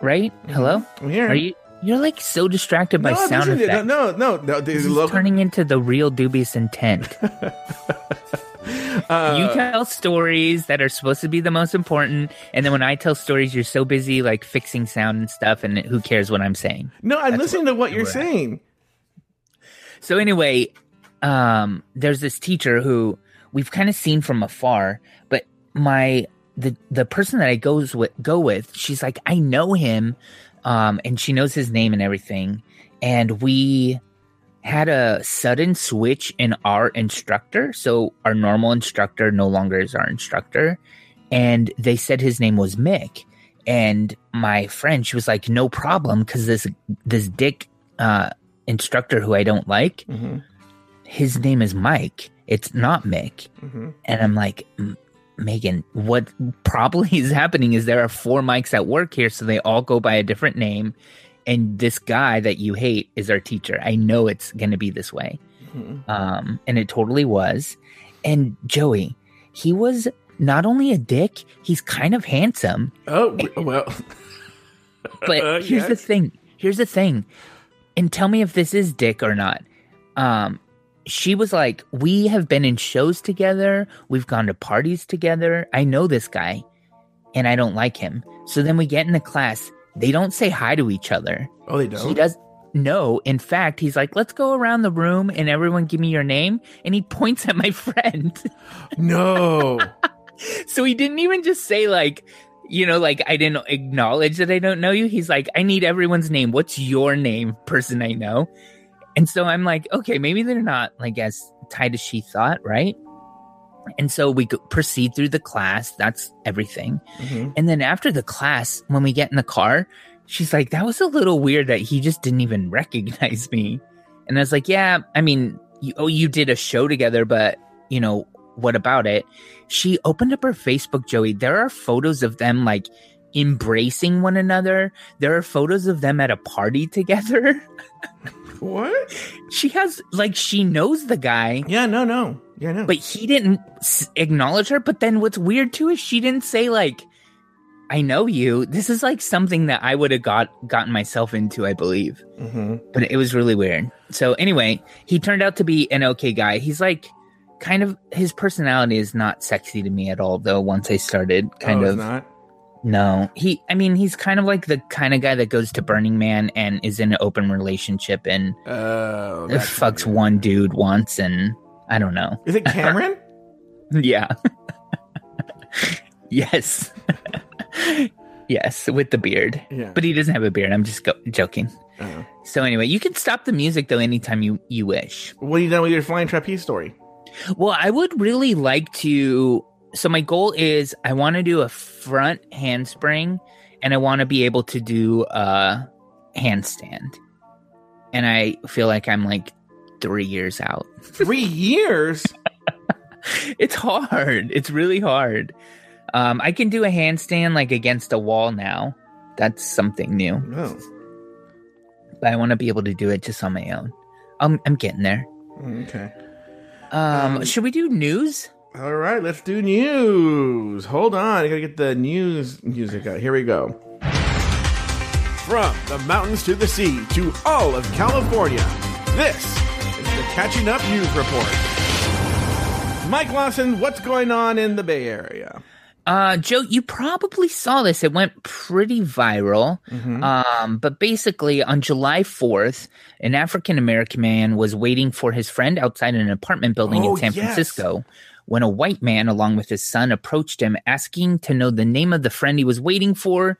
Right? Hello? I'm here. Are you you're like so distracted by no, sound effects. no, no, no, no. This There's is local. turning into the real dubious intent. <laughs> uh, you tell stories that are supposed to be the most important, and then when I tell stories, you're so busy like fixing sound and stuff, and who cares what I'm saying? no, I'm that's listening to what you're at. saying. So anyway, um, there's this teacher who we've kind of seen from afar, but my the the person that I goes with go with, she's like, I know him, um, and she knows his name and everything, and we had a sudden switch in our instructor. So our normal instructor no longer is our instructor, and they said his name was Mick. And my friend, she was like, "No problem," because this this dick uh, instructor who I don't like, hmm his name is Mike. It's not Mick. hmm And I'm like, "M- Megan, what probably <laughs> is happening is there are four mics at work here, so they all go by a different name. And this guy that you hate is our teacher. I know it's going to be this way. hmm Um, and it totally was. And Joey, he was not only a dick, he's kind of handsome. Oh well. <laughs> But Uh, <laughs> here's the thing. Here's the thing. And tell me if this is dick or not. Um, she was like, We have been in shows together. We've gone to parties together. I know this guy and I don't like him. So then we get in the class. They don't say hi to each other. Oh, they don't. does. No, in fact, he's like, let's go around the room and everyone give me your name. And he <laughs> points at my friend. <laughs> No. <laughs> so he didn't even just say, like, you know, like I didn't acknowledge that I don't know you. He's like, I need everyone's name. What's your name, person I know? And so I'm like, okay, maybe they're not like as tight as she thought, right? And so we proceed through the class. That's everything. Mhm. And then after the class, when we get in the car, she's like, that was a little weird that he just didn't even recognize me. And I was like, yeah, I mean, you, oh, you did a show together, but you know, what about it? She opened up her Facebook, Joey. There are photos of them like embracing one another. There are photos of them at a party together. <laughs> What? she has like, she knows the guy. Yeah, no, no. Yeah, no. but he didn't s- acknowledge her. But then what's weird too is she didn't say like, "I know you." This is like something that I would have got gotten myself into, I believe. Mhm. But it was really weird. So anyway, he turned out to be an okay guy. He's like kind of his personality is not sexy to me at all though once I started kind oh, it's of not. No. He I mean he's kind of like the kind of guy that goes to Burning Man and is in an open relationship and Oh, that's <laughs> fucks not good. one dude once and I don't know. Is it Cameron? <laughs> Yeah. <laughs> yes. yes, with the beard. Yeah. But he doesn't have a beard. I'm just go- joking. Oh. So anyway, you can stop the music though anytime you you wish. What are you done with your flying trapeze story? Well, I would really like to so my goal is I want to do a front handspring and I want to be able to do a handstand. And I feel like I'm like 3 years out. Three years? <laughs> it's hard. It's really hard. Um, I can do a handstand like against a wall now. That's something new. No. But I want to be able to do it just on my own. I'm, I'm getting there. Okay. Um, Um, should we do news? All right, let's do news. Hold on, I gotta get the news music out. Here we go. From the mountains to the sea to all of California, this is the Catching Up News Report. Mike Lawson, what's going on in the Bay Area? Uh, Joe, you probably saw this. It went pretty viral. Mm-hmm. Um, but basically, on July 4th, an African American man was waiting for his friend outside an apartment building Oh, in San yes. Francisco when a white man, along with his son, approached him asking to know the name of the friend he was waiting for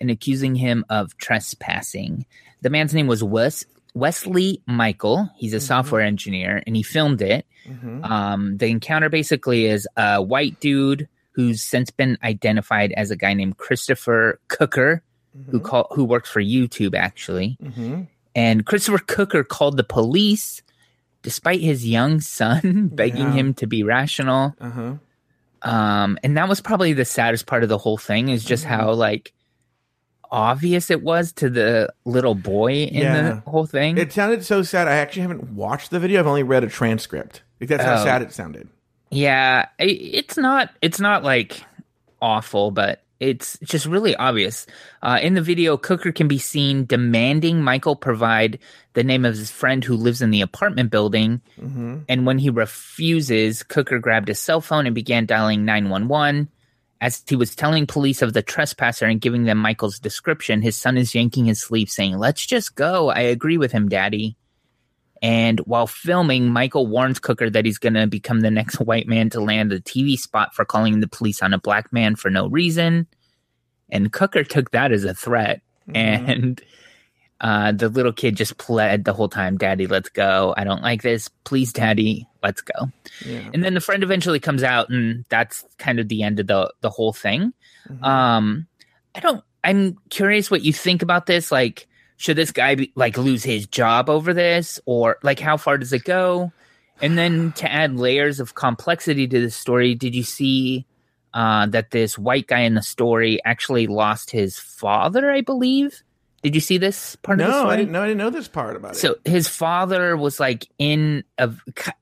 and accusing him of trespassing. The man's name was Wes- Wesley Michael. He's a Mm-hmm. software engineer and he filmed it. Um, the encounter basically is a white dude who's since been identified as a guy named Christopher Cooker, who call who works for YouTube actually. Mm-hmm. And Christopher Cooker called the police despite his young son <laughs> begging Yeah. him to be rational. Uh huh. Um, and that was probably the saddest part of the whole thing is just Mm-hmm. how like obvious it was to the little boy in Yeah. the whole thing. It sounded so sad. I actually haven't watched the video. I've only read a transcript. Like, That's how Oh. sad it sounded. Yeah, it's not it's not like awful, but it's just really obvious. Uh, in the video, Cooker can be seen demanding Michael provide the name of his friend who lives in the apartment building. And when he refuses, Cooker grabbed his cell phone and began dialing 911. As he was telling police of the trespasser and giving them Michael's description, his son is yanking his sleeve, saying, Let's just go. I agree with him, Daddy. And while filming, Michael warns Cooker that he's going to become the next white man to land a TV spot for calling the police on a black man for no reason. And Cooker took that as a threat. And uh, the little kid just pled the whole time, Daddy, let's go. I don't like this. Please, Daddy, let's go. Yeah. And then the friend eventually comes out, and that's kind of the end of the, the whole thing. Um, I don't, I'm curious what you think about this. Like, should this guy be like lose his job over this or like how far does it go and then to add layers of complexity to the story did you see uh, that this white guy in the story actually lost his father i believe did you see this part of the No, story I didn't know. I didn't know this part about it. so his father was like in a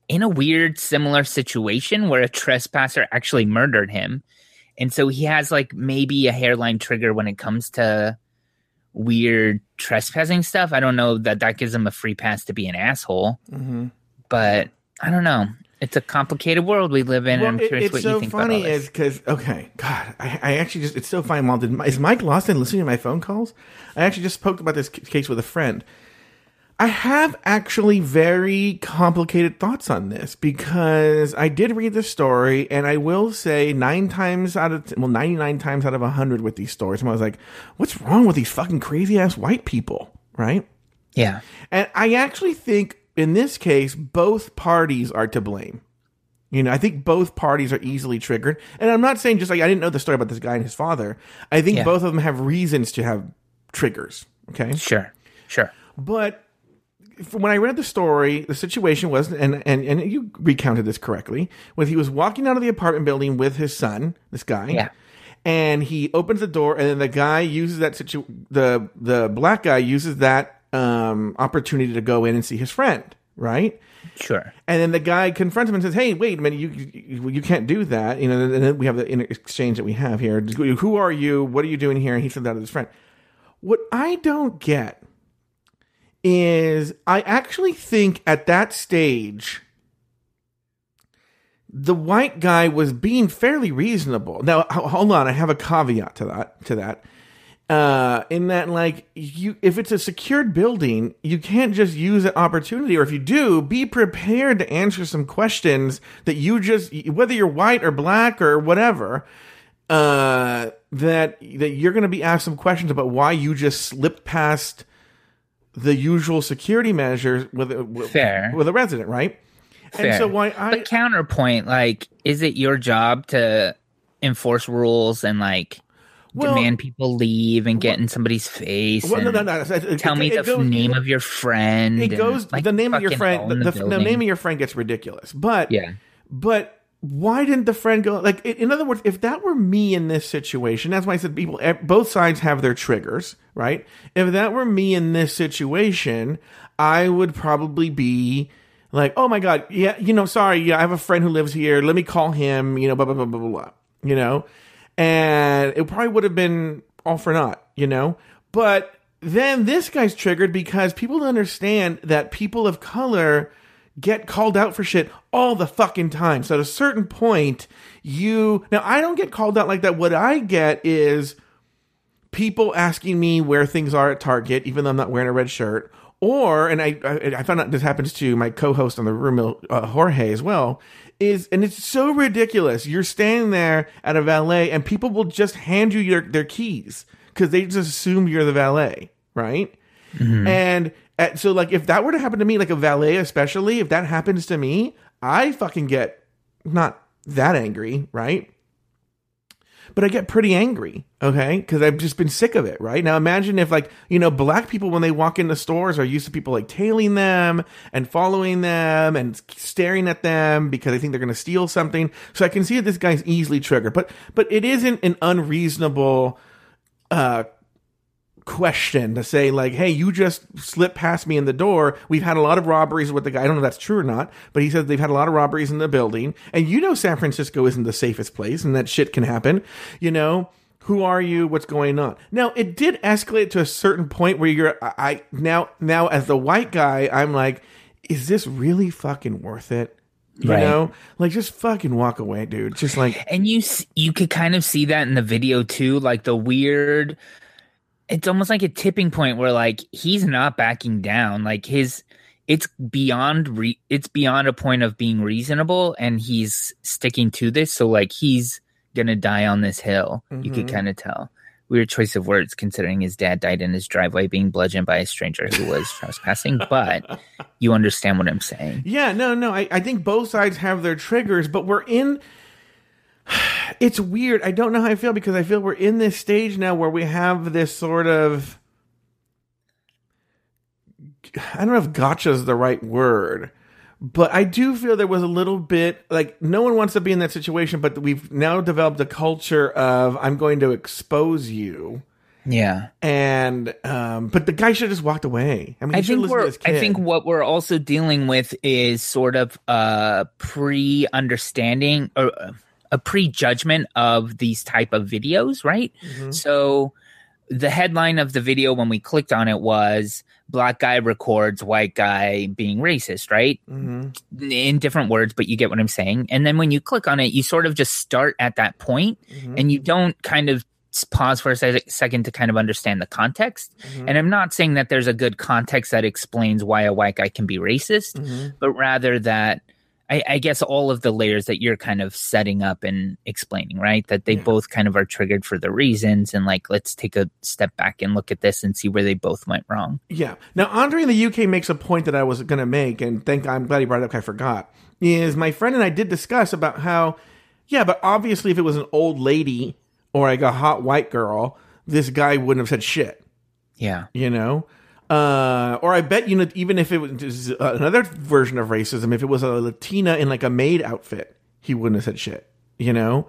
in a weird similar situation where a trespasser actually murdered him, and so he has like maybe a hairline trigger when it comes to weird trespassing stuff. I don't know that that gives him a free pass to be an asshole, hmm but I don't know. It's a complicated world we live in, Well, and I'm it- curious it's what so you think funny about all is because okay, God, I, I actually just it's so funny. Mom, did, is Mike Lawson listening to my phone calls? I actually just spoke about this case with a friend. I have actually very complicated thoughts on this because I did read the story, and I will say nine times out of well, ninety nine times out of hundred with these stories, I was like, "What's wrong with these fucking crazy ass white people?" Right? Yeah, And I actually think in this case, both parties are to blame. You know, I think both parties are easily triggered. And I'm not saying just like I didn't know the story about this guy and his father. I think Yeah. both of them have reasons to have triggers. Okay. Sure. Sure. But when I read the story, the situation was, and, and, and you recounted this correctly, was he was walking out of the apartment building with his son, this guy. Yeah. And he opens the door, and then the guy uses that situ- the the black guy uses that um, opportunity to go in and see his friend, right? Sure. And then the guy confronts him and says, "Hey, wait a minute! You you, you can't do that." You know. And then we have the exchange that we have here. Who are you? What are you doing here? And he said that to his friend. What I don't get is, I actually think at that stage, the white guy was being fairly reasonable. Now, hold on, I have a caveat to that. To that, uh, in that, like, you if it's a secured building, you can't just use an opportunity, or if you do, be prepared to answer some questions that you just, whether you're white or black or whatever, uh, that that you're going to be asked some questions about why you just slipped past the usual security measures with a, with, Fair. with a resident, right? And so why I But counterpoint, like, is it your job to enforce rules and like Well- demand people leave and get in somebody's face? well, no, and no, no, it- Tell it- me it the goes- name of your friend. It and, goes like, the name of your friend. The, the, the name of your friend gets ridiculous, but Yeah. but why didn't the friend go like in other words if that were me in this situation that's why i said people both sides have their triggers right? If that were me in this situation i would probably be like oh my god yeah you know sorry yeah i have a friend who lives here. Let me call him you know blah blah blah blah blah, blah you know? And it probably would have been all for naught you know? But then this guy's triggered because people understand that people of color get called out for shit all the fucking time. So at a certain point, you now I don't get called out like that. What I get is people asking me where things are at Target, even though I'm not wearing a red shirt. Or, and I, I, I found out this happens to my co-host on the room, uh, Jorge, as well. Is and it's so ridiculous. You're standing there at a valet, and people will just hand you your their keys because they just assume you're the valet, right? And uh, so, like, if that were to happen to me, like a valet, especially, if that happens to me, I fucking get not that angry, right? But I get pretty angry, okay? Because I've just been sick of it, right? Now imagine if, like, you know, black people, when they walk into stores, are used to people like tailing them and following them and staring at them because they think they're going to steal something. So I can see that this guy's easily triggered, but but it isn't an unreasonable uh question to say like hey you just slipped past me in the door. We've had a lot of robberies with the guy. I don't know if that's true or not but he says they've had a lot of robberies in the building. And you know san francisco isn't the safest place and that shit can happen. You know who are you? What's going on? Now it did escalate to a certain point where you're i, I now now as the white guy i'm like is this really fucking worth it? You Right. know? Like just fucking walk away dude. Just like and you you could kind of see that in the video too like the weird it's almost like a tipping point where like he's not backing down like his it's beyond re- it's beyond a point of being reasonable and he's sticking to this so like he's gonna die on this hill you could Mhm. kind of tell weird choice of words considering his dad died in his driveway being bludgeoned by a stranger who was <laughs> trespassing but you understand what i'm saying Yeah, no, no. I, I think both sides have their triggers, but we're in. <sighs> It's weird. I don't know how I feel because I feel we're in this stage now where we have this sort of. I don't know if gotcha is the right word, but I do feel there was a little bit like no one wants to be in that situation, but we've now developed a culture of I'm going to expose you. yeah And um, but the guy should have just walked away. I mean, he I think we're. I think what we're also dealing with is sort of a pre-understanding or uh, a prejudgment of these type of videos, right? Mhm. So the headline of the video when we clicked on it was "Black guy records white guy being racist," right? Mhm. In different words, but you get what I'm saying. And then when you click on it, you sort of just start at that point, Mhm. and you don't kind of pause for a se- second to kind of understand the context. Mhm. And I'm not saying that there's a good context that explains why a white guy can be racist, Mhm. but rather that I, I guess all of the layers that you're kind of setting up and explaining, right? That they both kind of are triggered for the reasons, and like let's take a step back and look at this and see where they both went wrong. Yeah. Now, Andre in the UK makes a point that I was going to make, and thank I'm glad he brought it up. I forgot. Is my friend and I did discuss about how, yeah, but obviously, if it was an old lady or like a hot white girl, this guy wouldn't have said shit. Yeah, You know. Uh, or I bet you know even if it was another version of racism, if it was a Latina in like a maid outfit, he wouldn't have said shit. You know,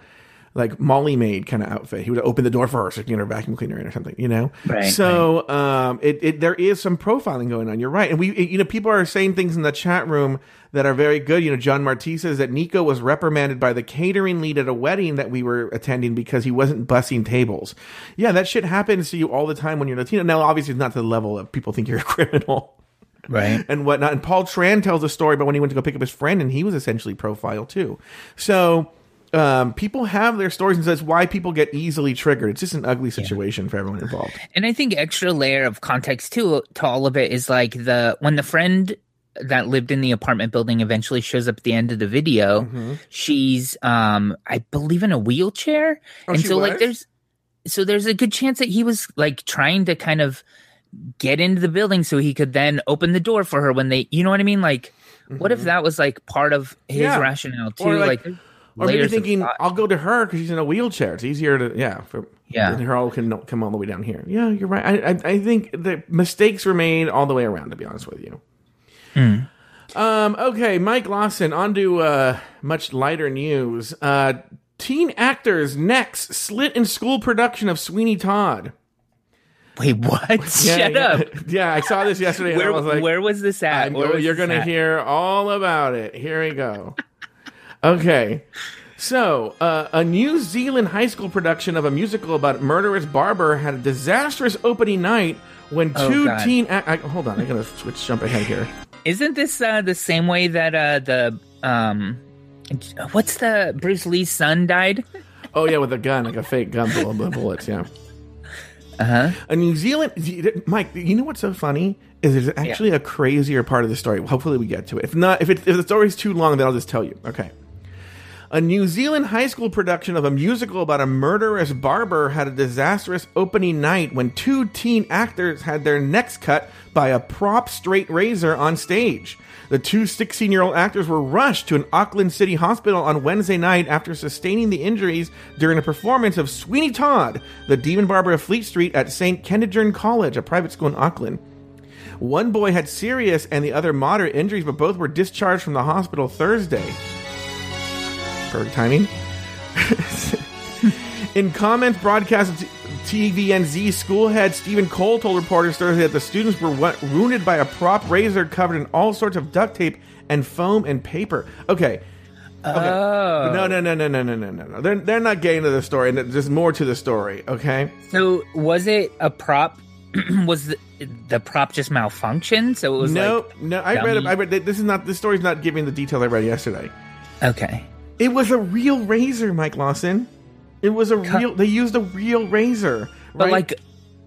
like Molly maid kind of outfit. He would open the door for her so she can get her vacuum cleaner in or something. You know. Right, So um, it, it there is some profiling going on. You're right, and we it- you know people are saying things in the chat room that are very good. You know, John Marti says that Nico was reprimanded by the catering lead at a wedding that we were attending because he wasn't bussing tables. Yeah, that shit happens to you all the time when you're Latino. Now, obviously, it's not to the level of people think you're a <laughs> criminal right. and whatnot. And Paul Tran tells a story about when he went to go pick up his friend, and he was essentially profiled too. So um, people have their stories, and that's why people get easily triggered. It's just an ugly situation for everyone involved. And I think extra layer of context too to all of it is like the when the friend that lived in the apartment building eventually shows up at the end of the video, Mm-hmm. she's um I believe in a wheelchair. Oh, and so like there's so there's a good chance that he was like trying to kind of get into the building so he could then open the door for her when they you know what I mean? Like what if that was like part of his Mm-hmm. Yeah. rationale too? Or, like- like, Or maybe thinking, thought. I'll go to her because she's in a wheelchair. It's easier to, yeah, for Yeah. and her all can come all the way down here. Yeah, you're right. I, I, I think the mistakes were made all the way around. To be honest with you. Hmm. Um. Okay, Mike Lawson. On to uh, much lighter news. Uh, teen actors next slit in school production of Sweeney Todd. Wait, what? Yeah, <laughs> Shut yeah. up. <laughs> Yeah, I saw this yesterday. Where, and I was like, where was this at? Was you're going to hear all about it. Here we go. Okay. So, uh, a New Zealand high school production of a musical about murderous barber had a disastrous opening night when Oh, two God. teen. A- I, hold on, I gotta switch, jump ahead here. Isn't this uh, the same way that uh, the um, what's the Bruce Lee's son died? Oh yeah, with a gun, like a fake gun full of bullets. Yeah. Uh huh. A New Zealand, Mike. You know what's so funny is there's actually a crazier part of the story. Hopefully, we get to it. If not, if it, if the story's too long, then I'll just tell you. Okay. A New Zealand high school production of a musical about a murderous barber had a disastrous opening night when two teen actors had their necks cut by a prop straight razor on stage. The two 16 year old actors were rushed to an Auckland City hospital on Wednesday night after sustaining the injuries during a performance of Sweeney Todd, the demon barber of Fleet Street at St. Kentigern College, a private school in Auckland. One boy had serious and the other moderate injuries, but both were discharged from the hospital Thursday. Perfect timing. <laughs> In comments broadcast to TVNZ, school head Stephen Cole told reporters Thursday that the students were wa- wounded by a prop razor covered in all sorts of duct tape and foam and paper. Okay. Okay. Oh. No, no, no, no, no, no, no, no. They're, they're not getting to the story. There's more to the story, okay? So, was it a prop? <clears throat> was the, the prop just malfunctioned? So it was no, like. No, no. I read, I read. This is not. This story's not giving the detail I read yesterday. Okay. It was a real razor, Mike Lawson. It was a Cut- real. They used a real razor, But right? like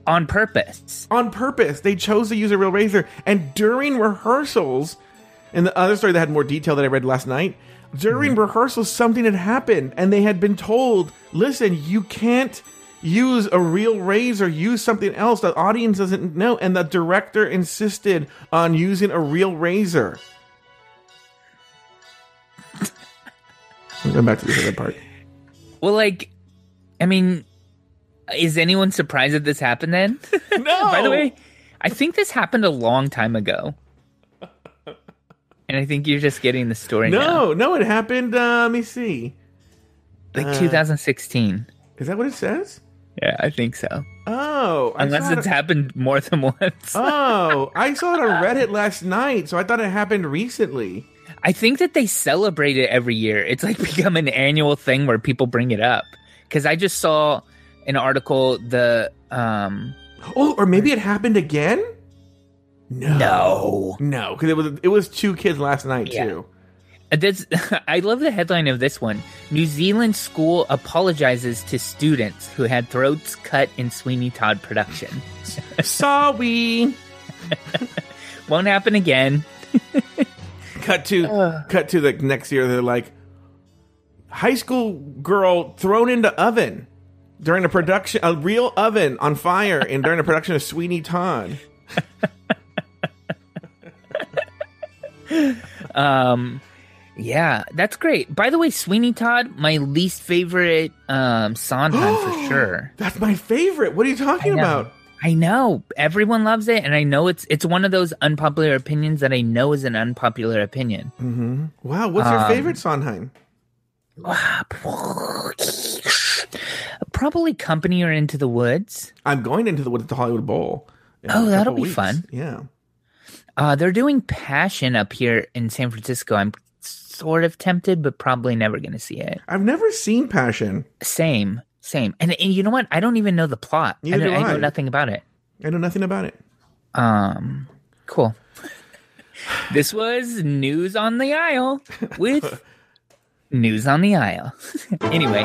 on purpose. on purpose. They chose to use a real razor, and during rehearsals, and the other story that had more detail that I read last night. During Mm-hmm. rehearsals, something had happened, and they had been told, "Listen, you can't." Use a real razor, use something else. The audience doesn't know. And the director insisted on using a real razor. I'm going back to the other part. Well, like, I mean, is anyone surprised that this happened then? <laughs> No. By the way, I think this happened a long time ago. And I think you're just getting the story now. no, no, it happened. Uh, let me see. Like Uh, 2016. Is that what it says? Yeah, I think so. Oh, I Unless saw it- it's happened more than <laughs> once. Oh, I saw it on Reddit last night, so I thought it happened recently. I think that they celebrate it every year. It's like <laughs> become an annual thing where people bring it up. Because I just saw an article, the um Oh, or maybe it happened again. No, No. no, because it was it was two kids last night Yeah. too. This, <laughs> I love the headline of this one. New Zealand school apologizes to students who had throats cut in Sweeney Todd production. <laughs> Sorry. Won't happen again. Cut to cut to the next year. They're like, high school girl thrown into oven during a production, a real oven on fire, and during a production of Sweeney Todd. <laughs> Um, yeah, that's great. By the way, Sweeney Todd, my least favorite um Sondheim for <gasps> sure. That's my favorite. What are you talking about? I know everyone loves it, and I know it's it's one of those unpopular opinions that I know is an unpopular opinion. Wow, what's your Um, favorite Sondheim? <sighs> Probably Company or Into the Woods. I'm going into the what the Hollywood Bowl. Oh, that'll be weeks. fun. Yeah. Uh, they're doing Passion up here in San Francisco. I'm sort of tempted, but probably never going to see it. I've never seen Passion. Same, same. And, and you know what? I don't even know the plot. I, Neither don't- I know nothing about it. I know nothing about it. Um, cool. this was news on the aisle with <laughs> news on the aisle. <laughs> anyway,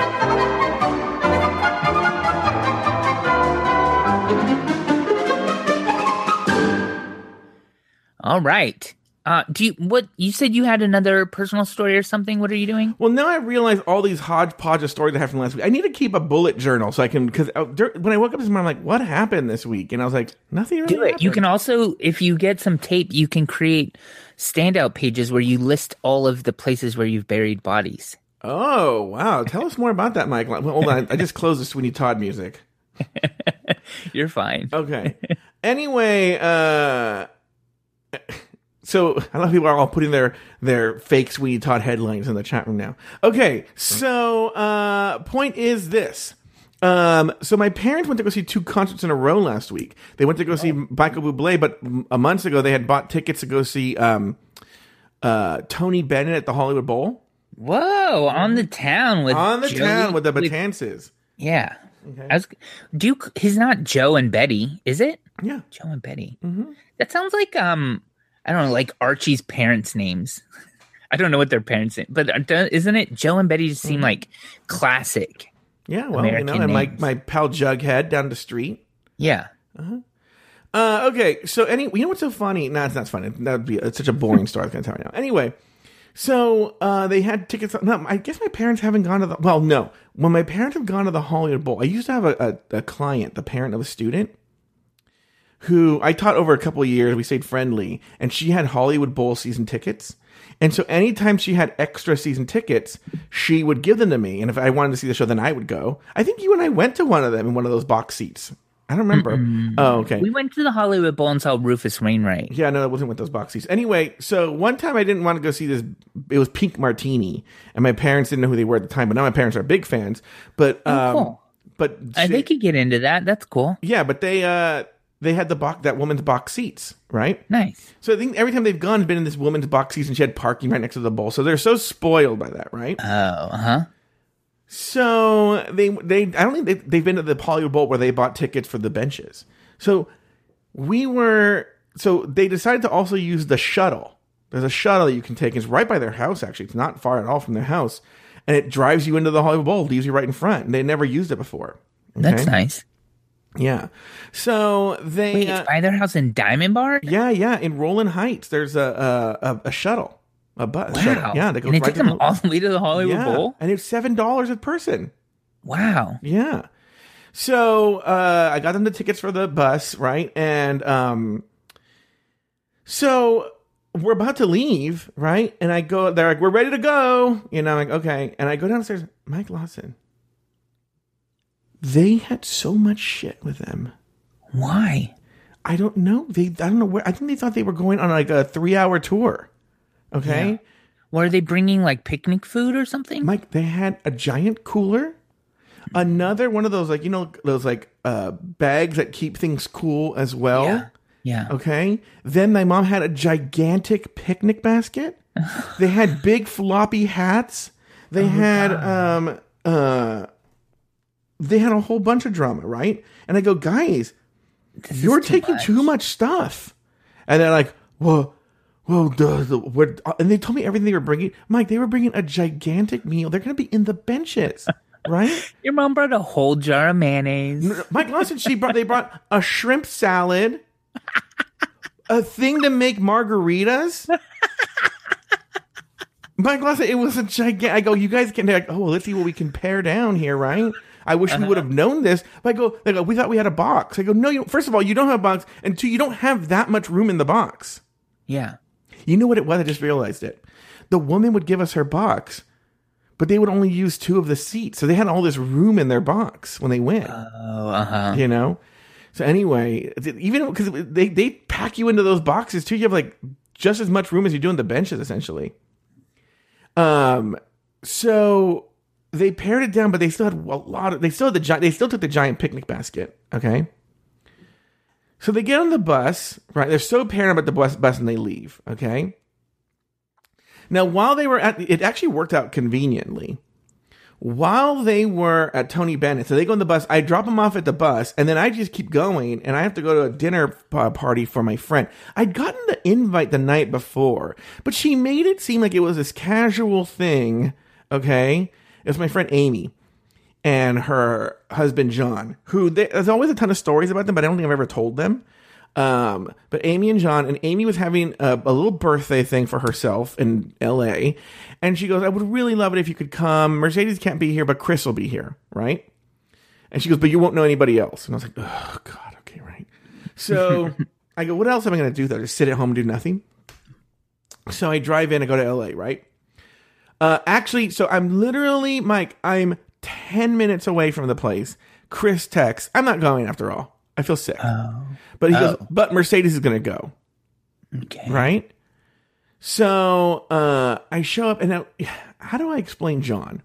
all right. Uh, do you what you said you had another personal story or something? What are you doing? Well, now I realize all these hodgepodge of stories I have from last week. I need to keep a bullet journal so I can because when I woke up this morning, I'm like, "What happened this week?" And I was like, "Nothing really." Do it. You can also, if you get some tape, you can create standout pages where you list all of the places where you've buried bodies. Oh wow! Tell us more about that, Mike. Well, hold on. I just closed the Sweeney Todd music. <laughs> You're fine. Okay. anyway, uh so a lot of people are all putting their their fake Sweeney Todd headlines in the chat room now. Okay, so uh point is this. Um, so my parents went to go see two concerts in a row last week. They went to go see Michael Bublé, but a month ago they had bought tickets to go see um, uh, Tony Bennett at the Hollywood Bowl Whoa, on the town with on the Joey- town with the Betances. yeah. I was, do you, he's not Joe and Betty, is it? Yeah, Joe and Betty. Mm-hmm. That sounds like um, I don't know, like Archie's parents' names. I don't know what their parents' name, but uh, isn't it Joe and Betty just Mm-hmm. seem like classic? yeah. Well, you know, American and my names. my pal Jughead down the street. Yeah. Uh, okay, so any you know what's so funny? No, it's not funny. That would be it's such a boring story. I was gonna tell you now. Anyway, so uh, they had tickets. No, I guess my parents haven't gone to the. Well, no, when my parents have gone to the Hollywood Bowl, I used to have a, a, a client, the parent of a student, who I taught over a couple of years. We stayed friendly, and she had Hollywood Bowl season tickets. And so anytime she had extra season tickets, she would give them to me. And if I wanted to see the show, then I would go. I think you and I went to one of them in one of those box seats. I don't remember. Oh, okay. We went to the Hollywood Bowl and saw Rufus Wainwright. Yeah, no, it wasn't with those box seats. Anyway, so one time I didn't want to go see this. It was Pink Martini, and my parents didn't know who they were at the time. But now my parents are big fans. But um, Oh, cool. but Uh, they could get into that. That's cool. yeah, but they uh they had the box that woman's box seats, right? Nice. So I think every time they've gone, been in this woman's box seats, and she had parking right next to the bowl. So they're so spoiled by that, right? Oh, uh huh. So they they I don't think they, they've been to the Hollywood Bowl where they bought tickets for the benches. So we were so they decided to also use the shuttle. There's a shuttle that you can take. It's right by their house. Actually, it's not far at all from their house, and it drives you into the Hollywood Bowl, leaves you right in front. And they never used it before. That's nice. Yeah. So they Wait, uh, by their house in Diamond Bar? yeah yeah in Rowland Heights there's a a, a, shuttle a bus Wow. shuttle. yeah that goes and it right took to them the, all the way to the Hollywood yeah Bowl? and it's seven dollars a person. Wow. Yeah. So uh, I got them the tickets for the bus, right? And um, so we're about to leave, right? And I go, they're like, "We're ready to go," you know. I'm like, okay. And I go downstairs. Mike Lawson. They had so much shit with them. Why? I don't know. They, I don't know where. I think they thought they were going on like a three-hour tour. Okay. Were they bringing like picnic food or something? Mike, they had a giant cooler, another one of those like you know those like uh bags that keep things cool as well. yeah. Yeah. Okay. Then my mom had a gigantic picnic basket. <laughs> they had big floppy hats. They had um uh they had a whole bunch of drama, right? And I go, guys, This you're too taking much. too much stuff. And they're like, well, well, duh, the, what, uh, and they told me everything they were bringing. Mike, they were bringing a gigantic meal. They're going to be in the benches, <laughs> right? Your mom brought a whole jar of mayonnaise. Mike Lawson, she brought, they brought a shrimp salad, a thing to make margaritas. Mike Lawson, it was a gigantic. I go, you guys can like, oh, well, let's see what we can pare down here, right? I wish we would have known this. But I go, they go, we thought we had a box. I go, no, you. First of all, you don't have a box, and two, you don't have that much room in the box. Yeah. You know what it was? I just realized it. The woman would give us her box, but they would only use two of the seats, so they had all this room in their box when they went. Oh, uh huh. you know. So anyway, even because they they pack you into those boxes too, you have like just as much room as you do in the benches, essentially. Um, so they pared it down, but they still had a lot of. They still had the. They still took the giant picnic basket. Okay. So they get on the bus, right? They're so paranoid about the bus, bus, and they leave. Okay. Now, while they were at, it actually worked out conveniently while they were at Tony Bennett, so they go on the bus. I drop them off at the bus, and then I just keep going, and I have to go to a dinner party for my friend. I'd gotten the invite the night before, but she made it seem like it was this casual thing. Okay, it was my friend Amy and her husband John, who they, there's always a ton of stories about them, but I don't think I've ever told them. Um, but Amy and John, and Amy was having a, a little birthday thing for herself in LA. And she goes, I would really love it if you could come. Mercedes can't be here, but Chris will be here, right? And she goes, but you won't know anybody else. And I was like, oh, God, okay, right. So <laughs> I go, what else am I going to do though? Just sit at home and do nothing? So I drive in, I go to LA, right? Uh, actually, so I'm literally, Mike, I'm 10 minutes away from the place. Chris texts, I'm not going after all. I feel sick. Oh. But he goes, Oh. but Mercedes is going to go, Okay. right? So uh, I show up, and now, <sighs> how do I explain John?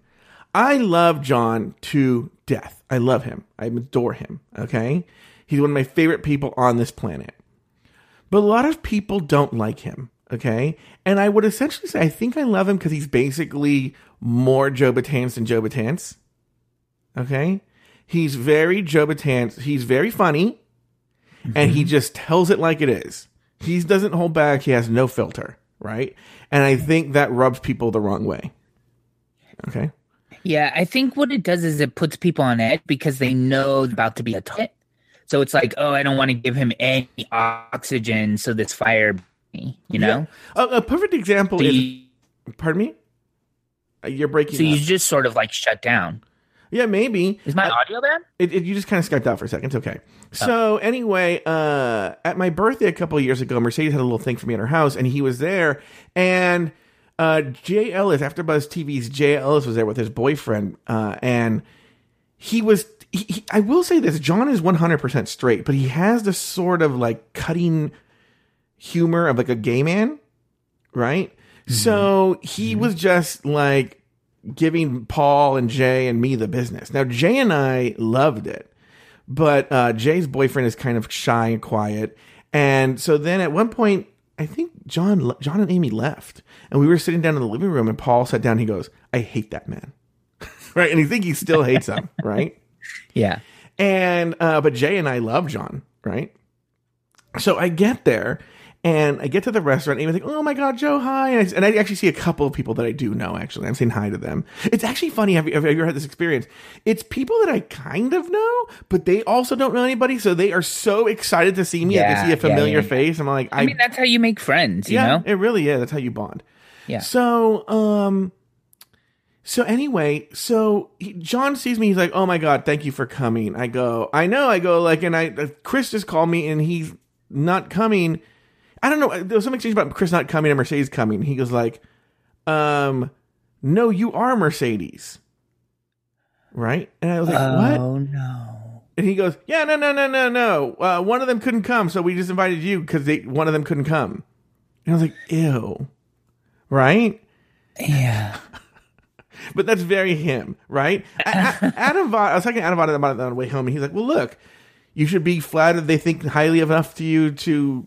I love John to death. I love him. I adore him. Okay. He's one of my favorite people on this planet. But a lot of people don't like him. Okay. And I would essentially say I think I love him because he's basically more Joe Betance than Joe Betance. Okay. He's very Joe Betance. He's very funny and he mm-hmm. just tells it like it is. He doesn't hold back. He has no filter. Right. And I think that rubs people the wrong way. Okay. Yeah, I think what it does is it puts people on edge because they know they're about to be a target. So it's like, oh, I don't want to give him any oxygen, so this fire, me, you know. A, a perfect example So is, pardon me? Uh, You're breaking so you just sort of like shut down. Yeah, maybe. Is my audio bad? It, it, you just kind of skyped out for a second. It's okay. So anyway, uh, at my birthday a couple years ago, Mercedes had a little thing for me at her house, and he was there. And uh, Jay Ellis, AfterBuzz TV's Jay Ellis was there with his boyfriend, uh, and he was. He, he, I will say this: John is one hundred percent straight, but he has this sort of like cutting humor of like a gay man, right? So he was just like giving Paul and Jay and me the business. Now Jay and I loved it, but uh, Jay's boyfriend is kind of shy and quiet, and so then at one point, I think John John and Amy left, and we were sitting down in the living room, and Paul sat down. And he goes, "I hate that man," <laughs> right? And you think he still hates him, <laughs> right? Yeah. And uh, but Jay and I love John, right? So I get there and I get to the restaurant and I'm like, oh my god, Joe, hi! And I, and I actually see a couple of people that I do know. Actually, I'm saying hi to them. It's actually funny. Have you, have you ever had this experience? It's people that I kind of know, but they also don't know anybody, so they are so excited to see me. Yeah, they see a familiar yeah, yeah. face. I'm like, I, I mean, that's how you make friends, you yeah, know? it really is. That's how you bond. Yeah. So, um, so anyway, so he, John sees me. He's like, "Oh my god, thank you for coming." I go, "I know." I go like, and I Chris just called me, and he's not coming. I don't know. There was some exchange about Chris not coming and Mercedes coming. He goes like, "Um, no, you are Mercedes, right?" And I was like, "What?" Oh, no. And he goes, "Yeah, no, no, no, no, no. Uh, one of them couldn't come, so we just invited you because one of them couldn't come." And I was like, "Ew," right? Yeah. <laughs> But that's very him, right? Adam Vaughn, I was talking to Adam Vaughn about it on the way home, and he's like, "Well, look, you should be flattered they think highly enough to you to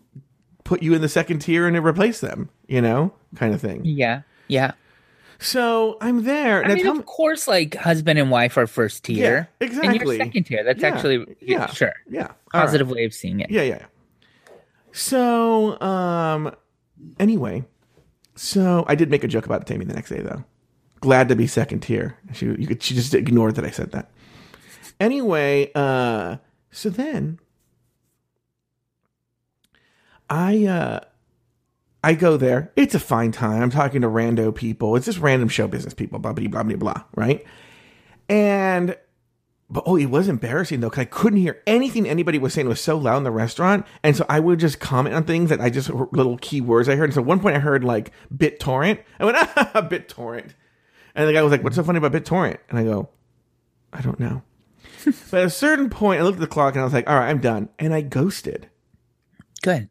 put you in the second tier and to replace them, you know, kind of thing." Yeah. Yeah. So I'm there, I and mean, of course, like husband and wife are first tier. Yeah, And exactly. you're second tier. That's Yeah, actually, yeah, sure. yeah, all right. Positive way of seeing it. Yeah, yeah. yeah. So, um, anyway, so I did make a joke about Tammy the next day, though. Glad to be second tier. She, you could, she just ignored that I said that. Anyway, uh, so then I, uh, I go there. It's a fine time. I'm talking to rando people. It's just random show business people, blah, blah, blah, blah, blah, right? And, but oh, it was embarrassing though, because I couldn't hear anything anybody was saying. It was so loud in the restaurant. And so I would just comment on things that I just, little keywords I heard. And so at one point I heard like BitTorrent. I went, <laughs> ah, BitTorrent. And the guy was like, what's so funny about BitTorrent? And I go, I don't know. <laughs> but at a certain point, I looked at the clock and I was like, all right, I'm done. And I ghosted. Good.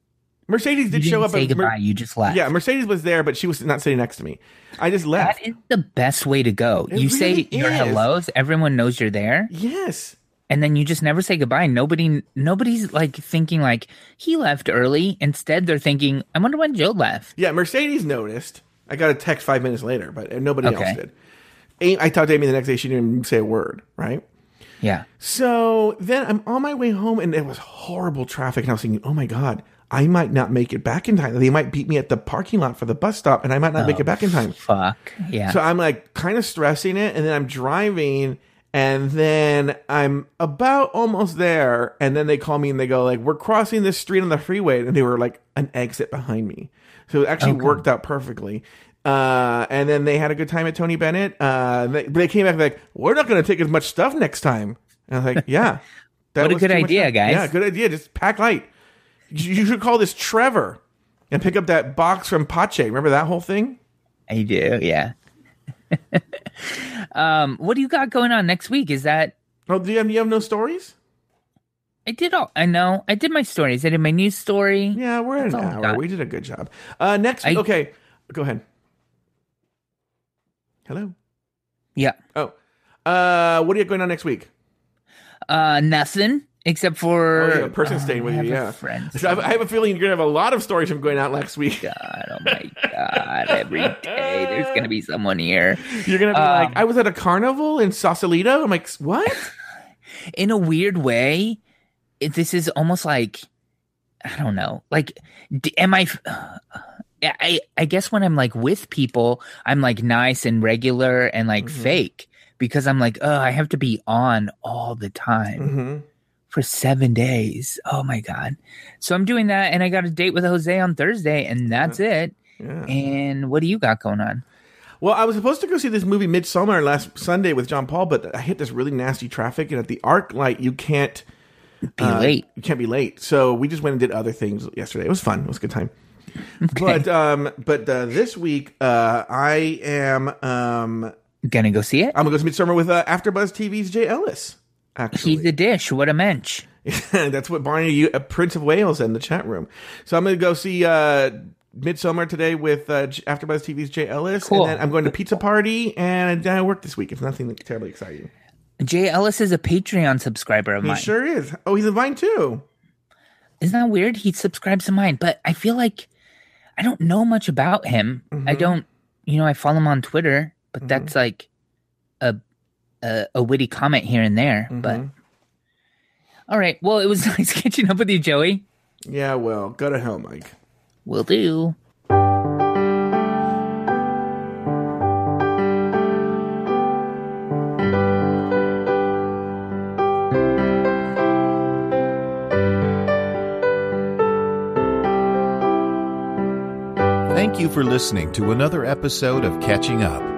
Mercedes did show up. say at- Mer- goodbye. you just left. yeah, Mercedes was there, but she was not sitting next to me. I just left. That is the best way to go. It you say really your hellos, everyone knows you're there, yes. and then you just never say goodbye. Nobody, nobody's like thinking like he left early. Instead, they're thinking, I wonder when Joe left. Yeah, Mercedes noticed. I got a text five minutes later, but nobody Okay. else did. I talked to Amy the next day. She didn't even say a word, right? Yeah. So then I'm on my way home, and it was horrible traffic. And I was thinking, oh my God, I might not make it back in time. They might beat me at the parking lot for the bus stop, and I might not make it back in time. Fuck. Yeah. So I'm like kind of stressing it, and then I'm driving, and then I'm about almost there, and then they call me and they go like, "We're crossing this street on the freeway," and they were like an exit behind me, so it actually worked out perfectly. Uh, and then they had a good time at Tony Bennett. Uh, they, they came back like, "We're not going to take as much stuff next time." And I was like, <laughs> "Yeah, that What a good idea, guys. Yeah, good idea. Just pack light. You should call this Trevor." And pick up that box from Pache. Remember that whole thing? I do. Yeah. <laughs> um, what do you got going on next week? Is that Oh, do you have, you have no stories? I did all I know. I did my stories. I did my news story. Yeah, we're at an hour. We did a good job. Uh, next, I- okay, go ahead. Hello. Yeah. Oh, uh, what are you going on next week? Uh, nothing except for Oh, yeah, a person uh, staying with I you. Yeah, friend. So I I have a feeling you're gonna have a lot of stories from going out next week. <laughs> God, oh my god! Every day there's gonna be someone here. You're gonna be Um, like, I was at a carnival in Sausalito. I'm like, what? <laughs> In a weird way, it, this is almost like I don't know. Like, d- am I <sighs> guess when I'm like with people, I'm like nice and regular and like Mhm. fake because I'm like, oh, I have to be on all the time. hmm for seven days. Oh my god! So I'm doing that, and I got a date with Jose on Thursday, and that's it. Yeah. And what do you got going on? Well, I was supposed to go see this movie Midsommar last Sunday with John Paul, but I hit this really nasty traffic, and at the ArcLight, you can't Be uh, late. You can't be late. So we just went and did other things yesterday. It was fun. It was a good time. <laughs> But um, but uh, this week, uh, I am um, Gonna go see it. I'm gonna go see Midsommar with uh, AfterBuzz TV's Jay Ellis. Actually, He's a dish. What a mensch. <laughs> That's what Barney, you, uh, Prince of Wales, in the chat room. So I'm going to go see uh, Midsommar today with uh, J- AfterBuzz TV's Jay Ellis, Cool. and then I'm going to Pizza Party, and then I work this week. It's nothing terribly exciting. Jay Ellis is a Patreon subscriber of He mine. sure is. Oh, he's in mine too. Isn't that weird? He subscribes to mine, but I feel like I don't know much about him. I Mhm. don't, you know, I follow him on Twitter, but Mhm. that's like a, a a witty comment here and there. But Mhm. all right. Well, it was <laughs> nice catching up with you, Joey. Yeah, well, go to hell, Mike. Will do. Thank you for listening to another episode of Catching Up.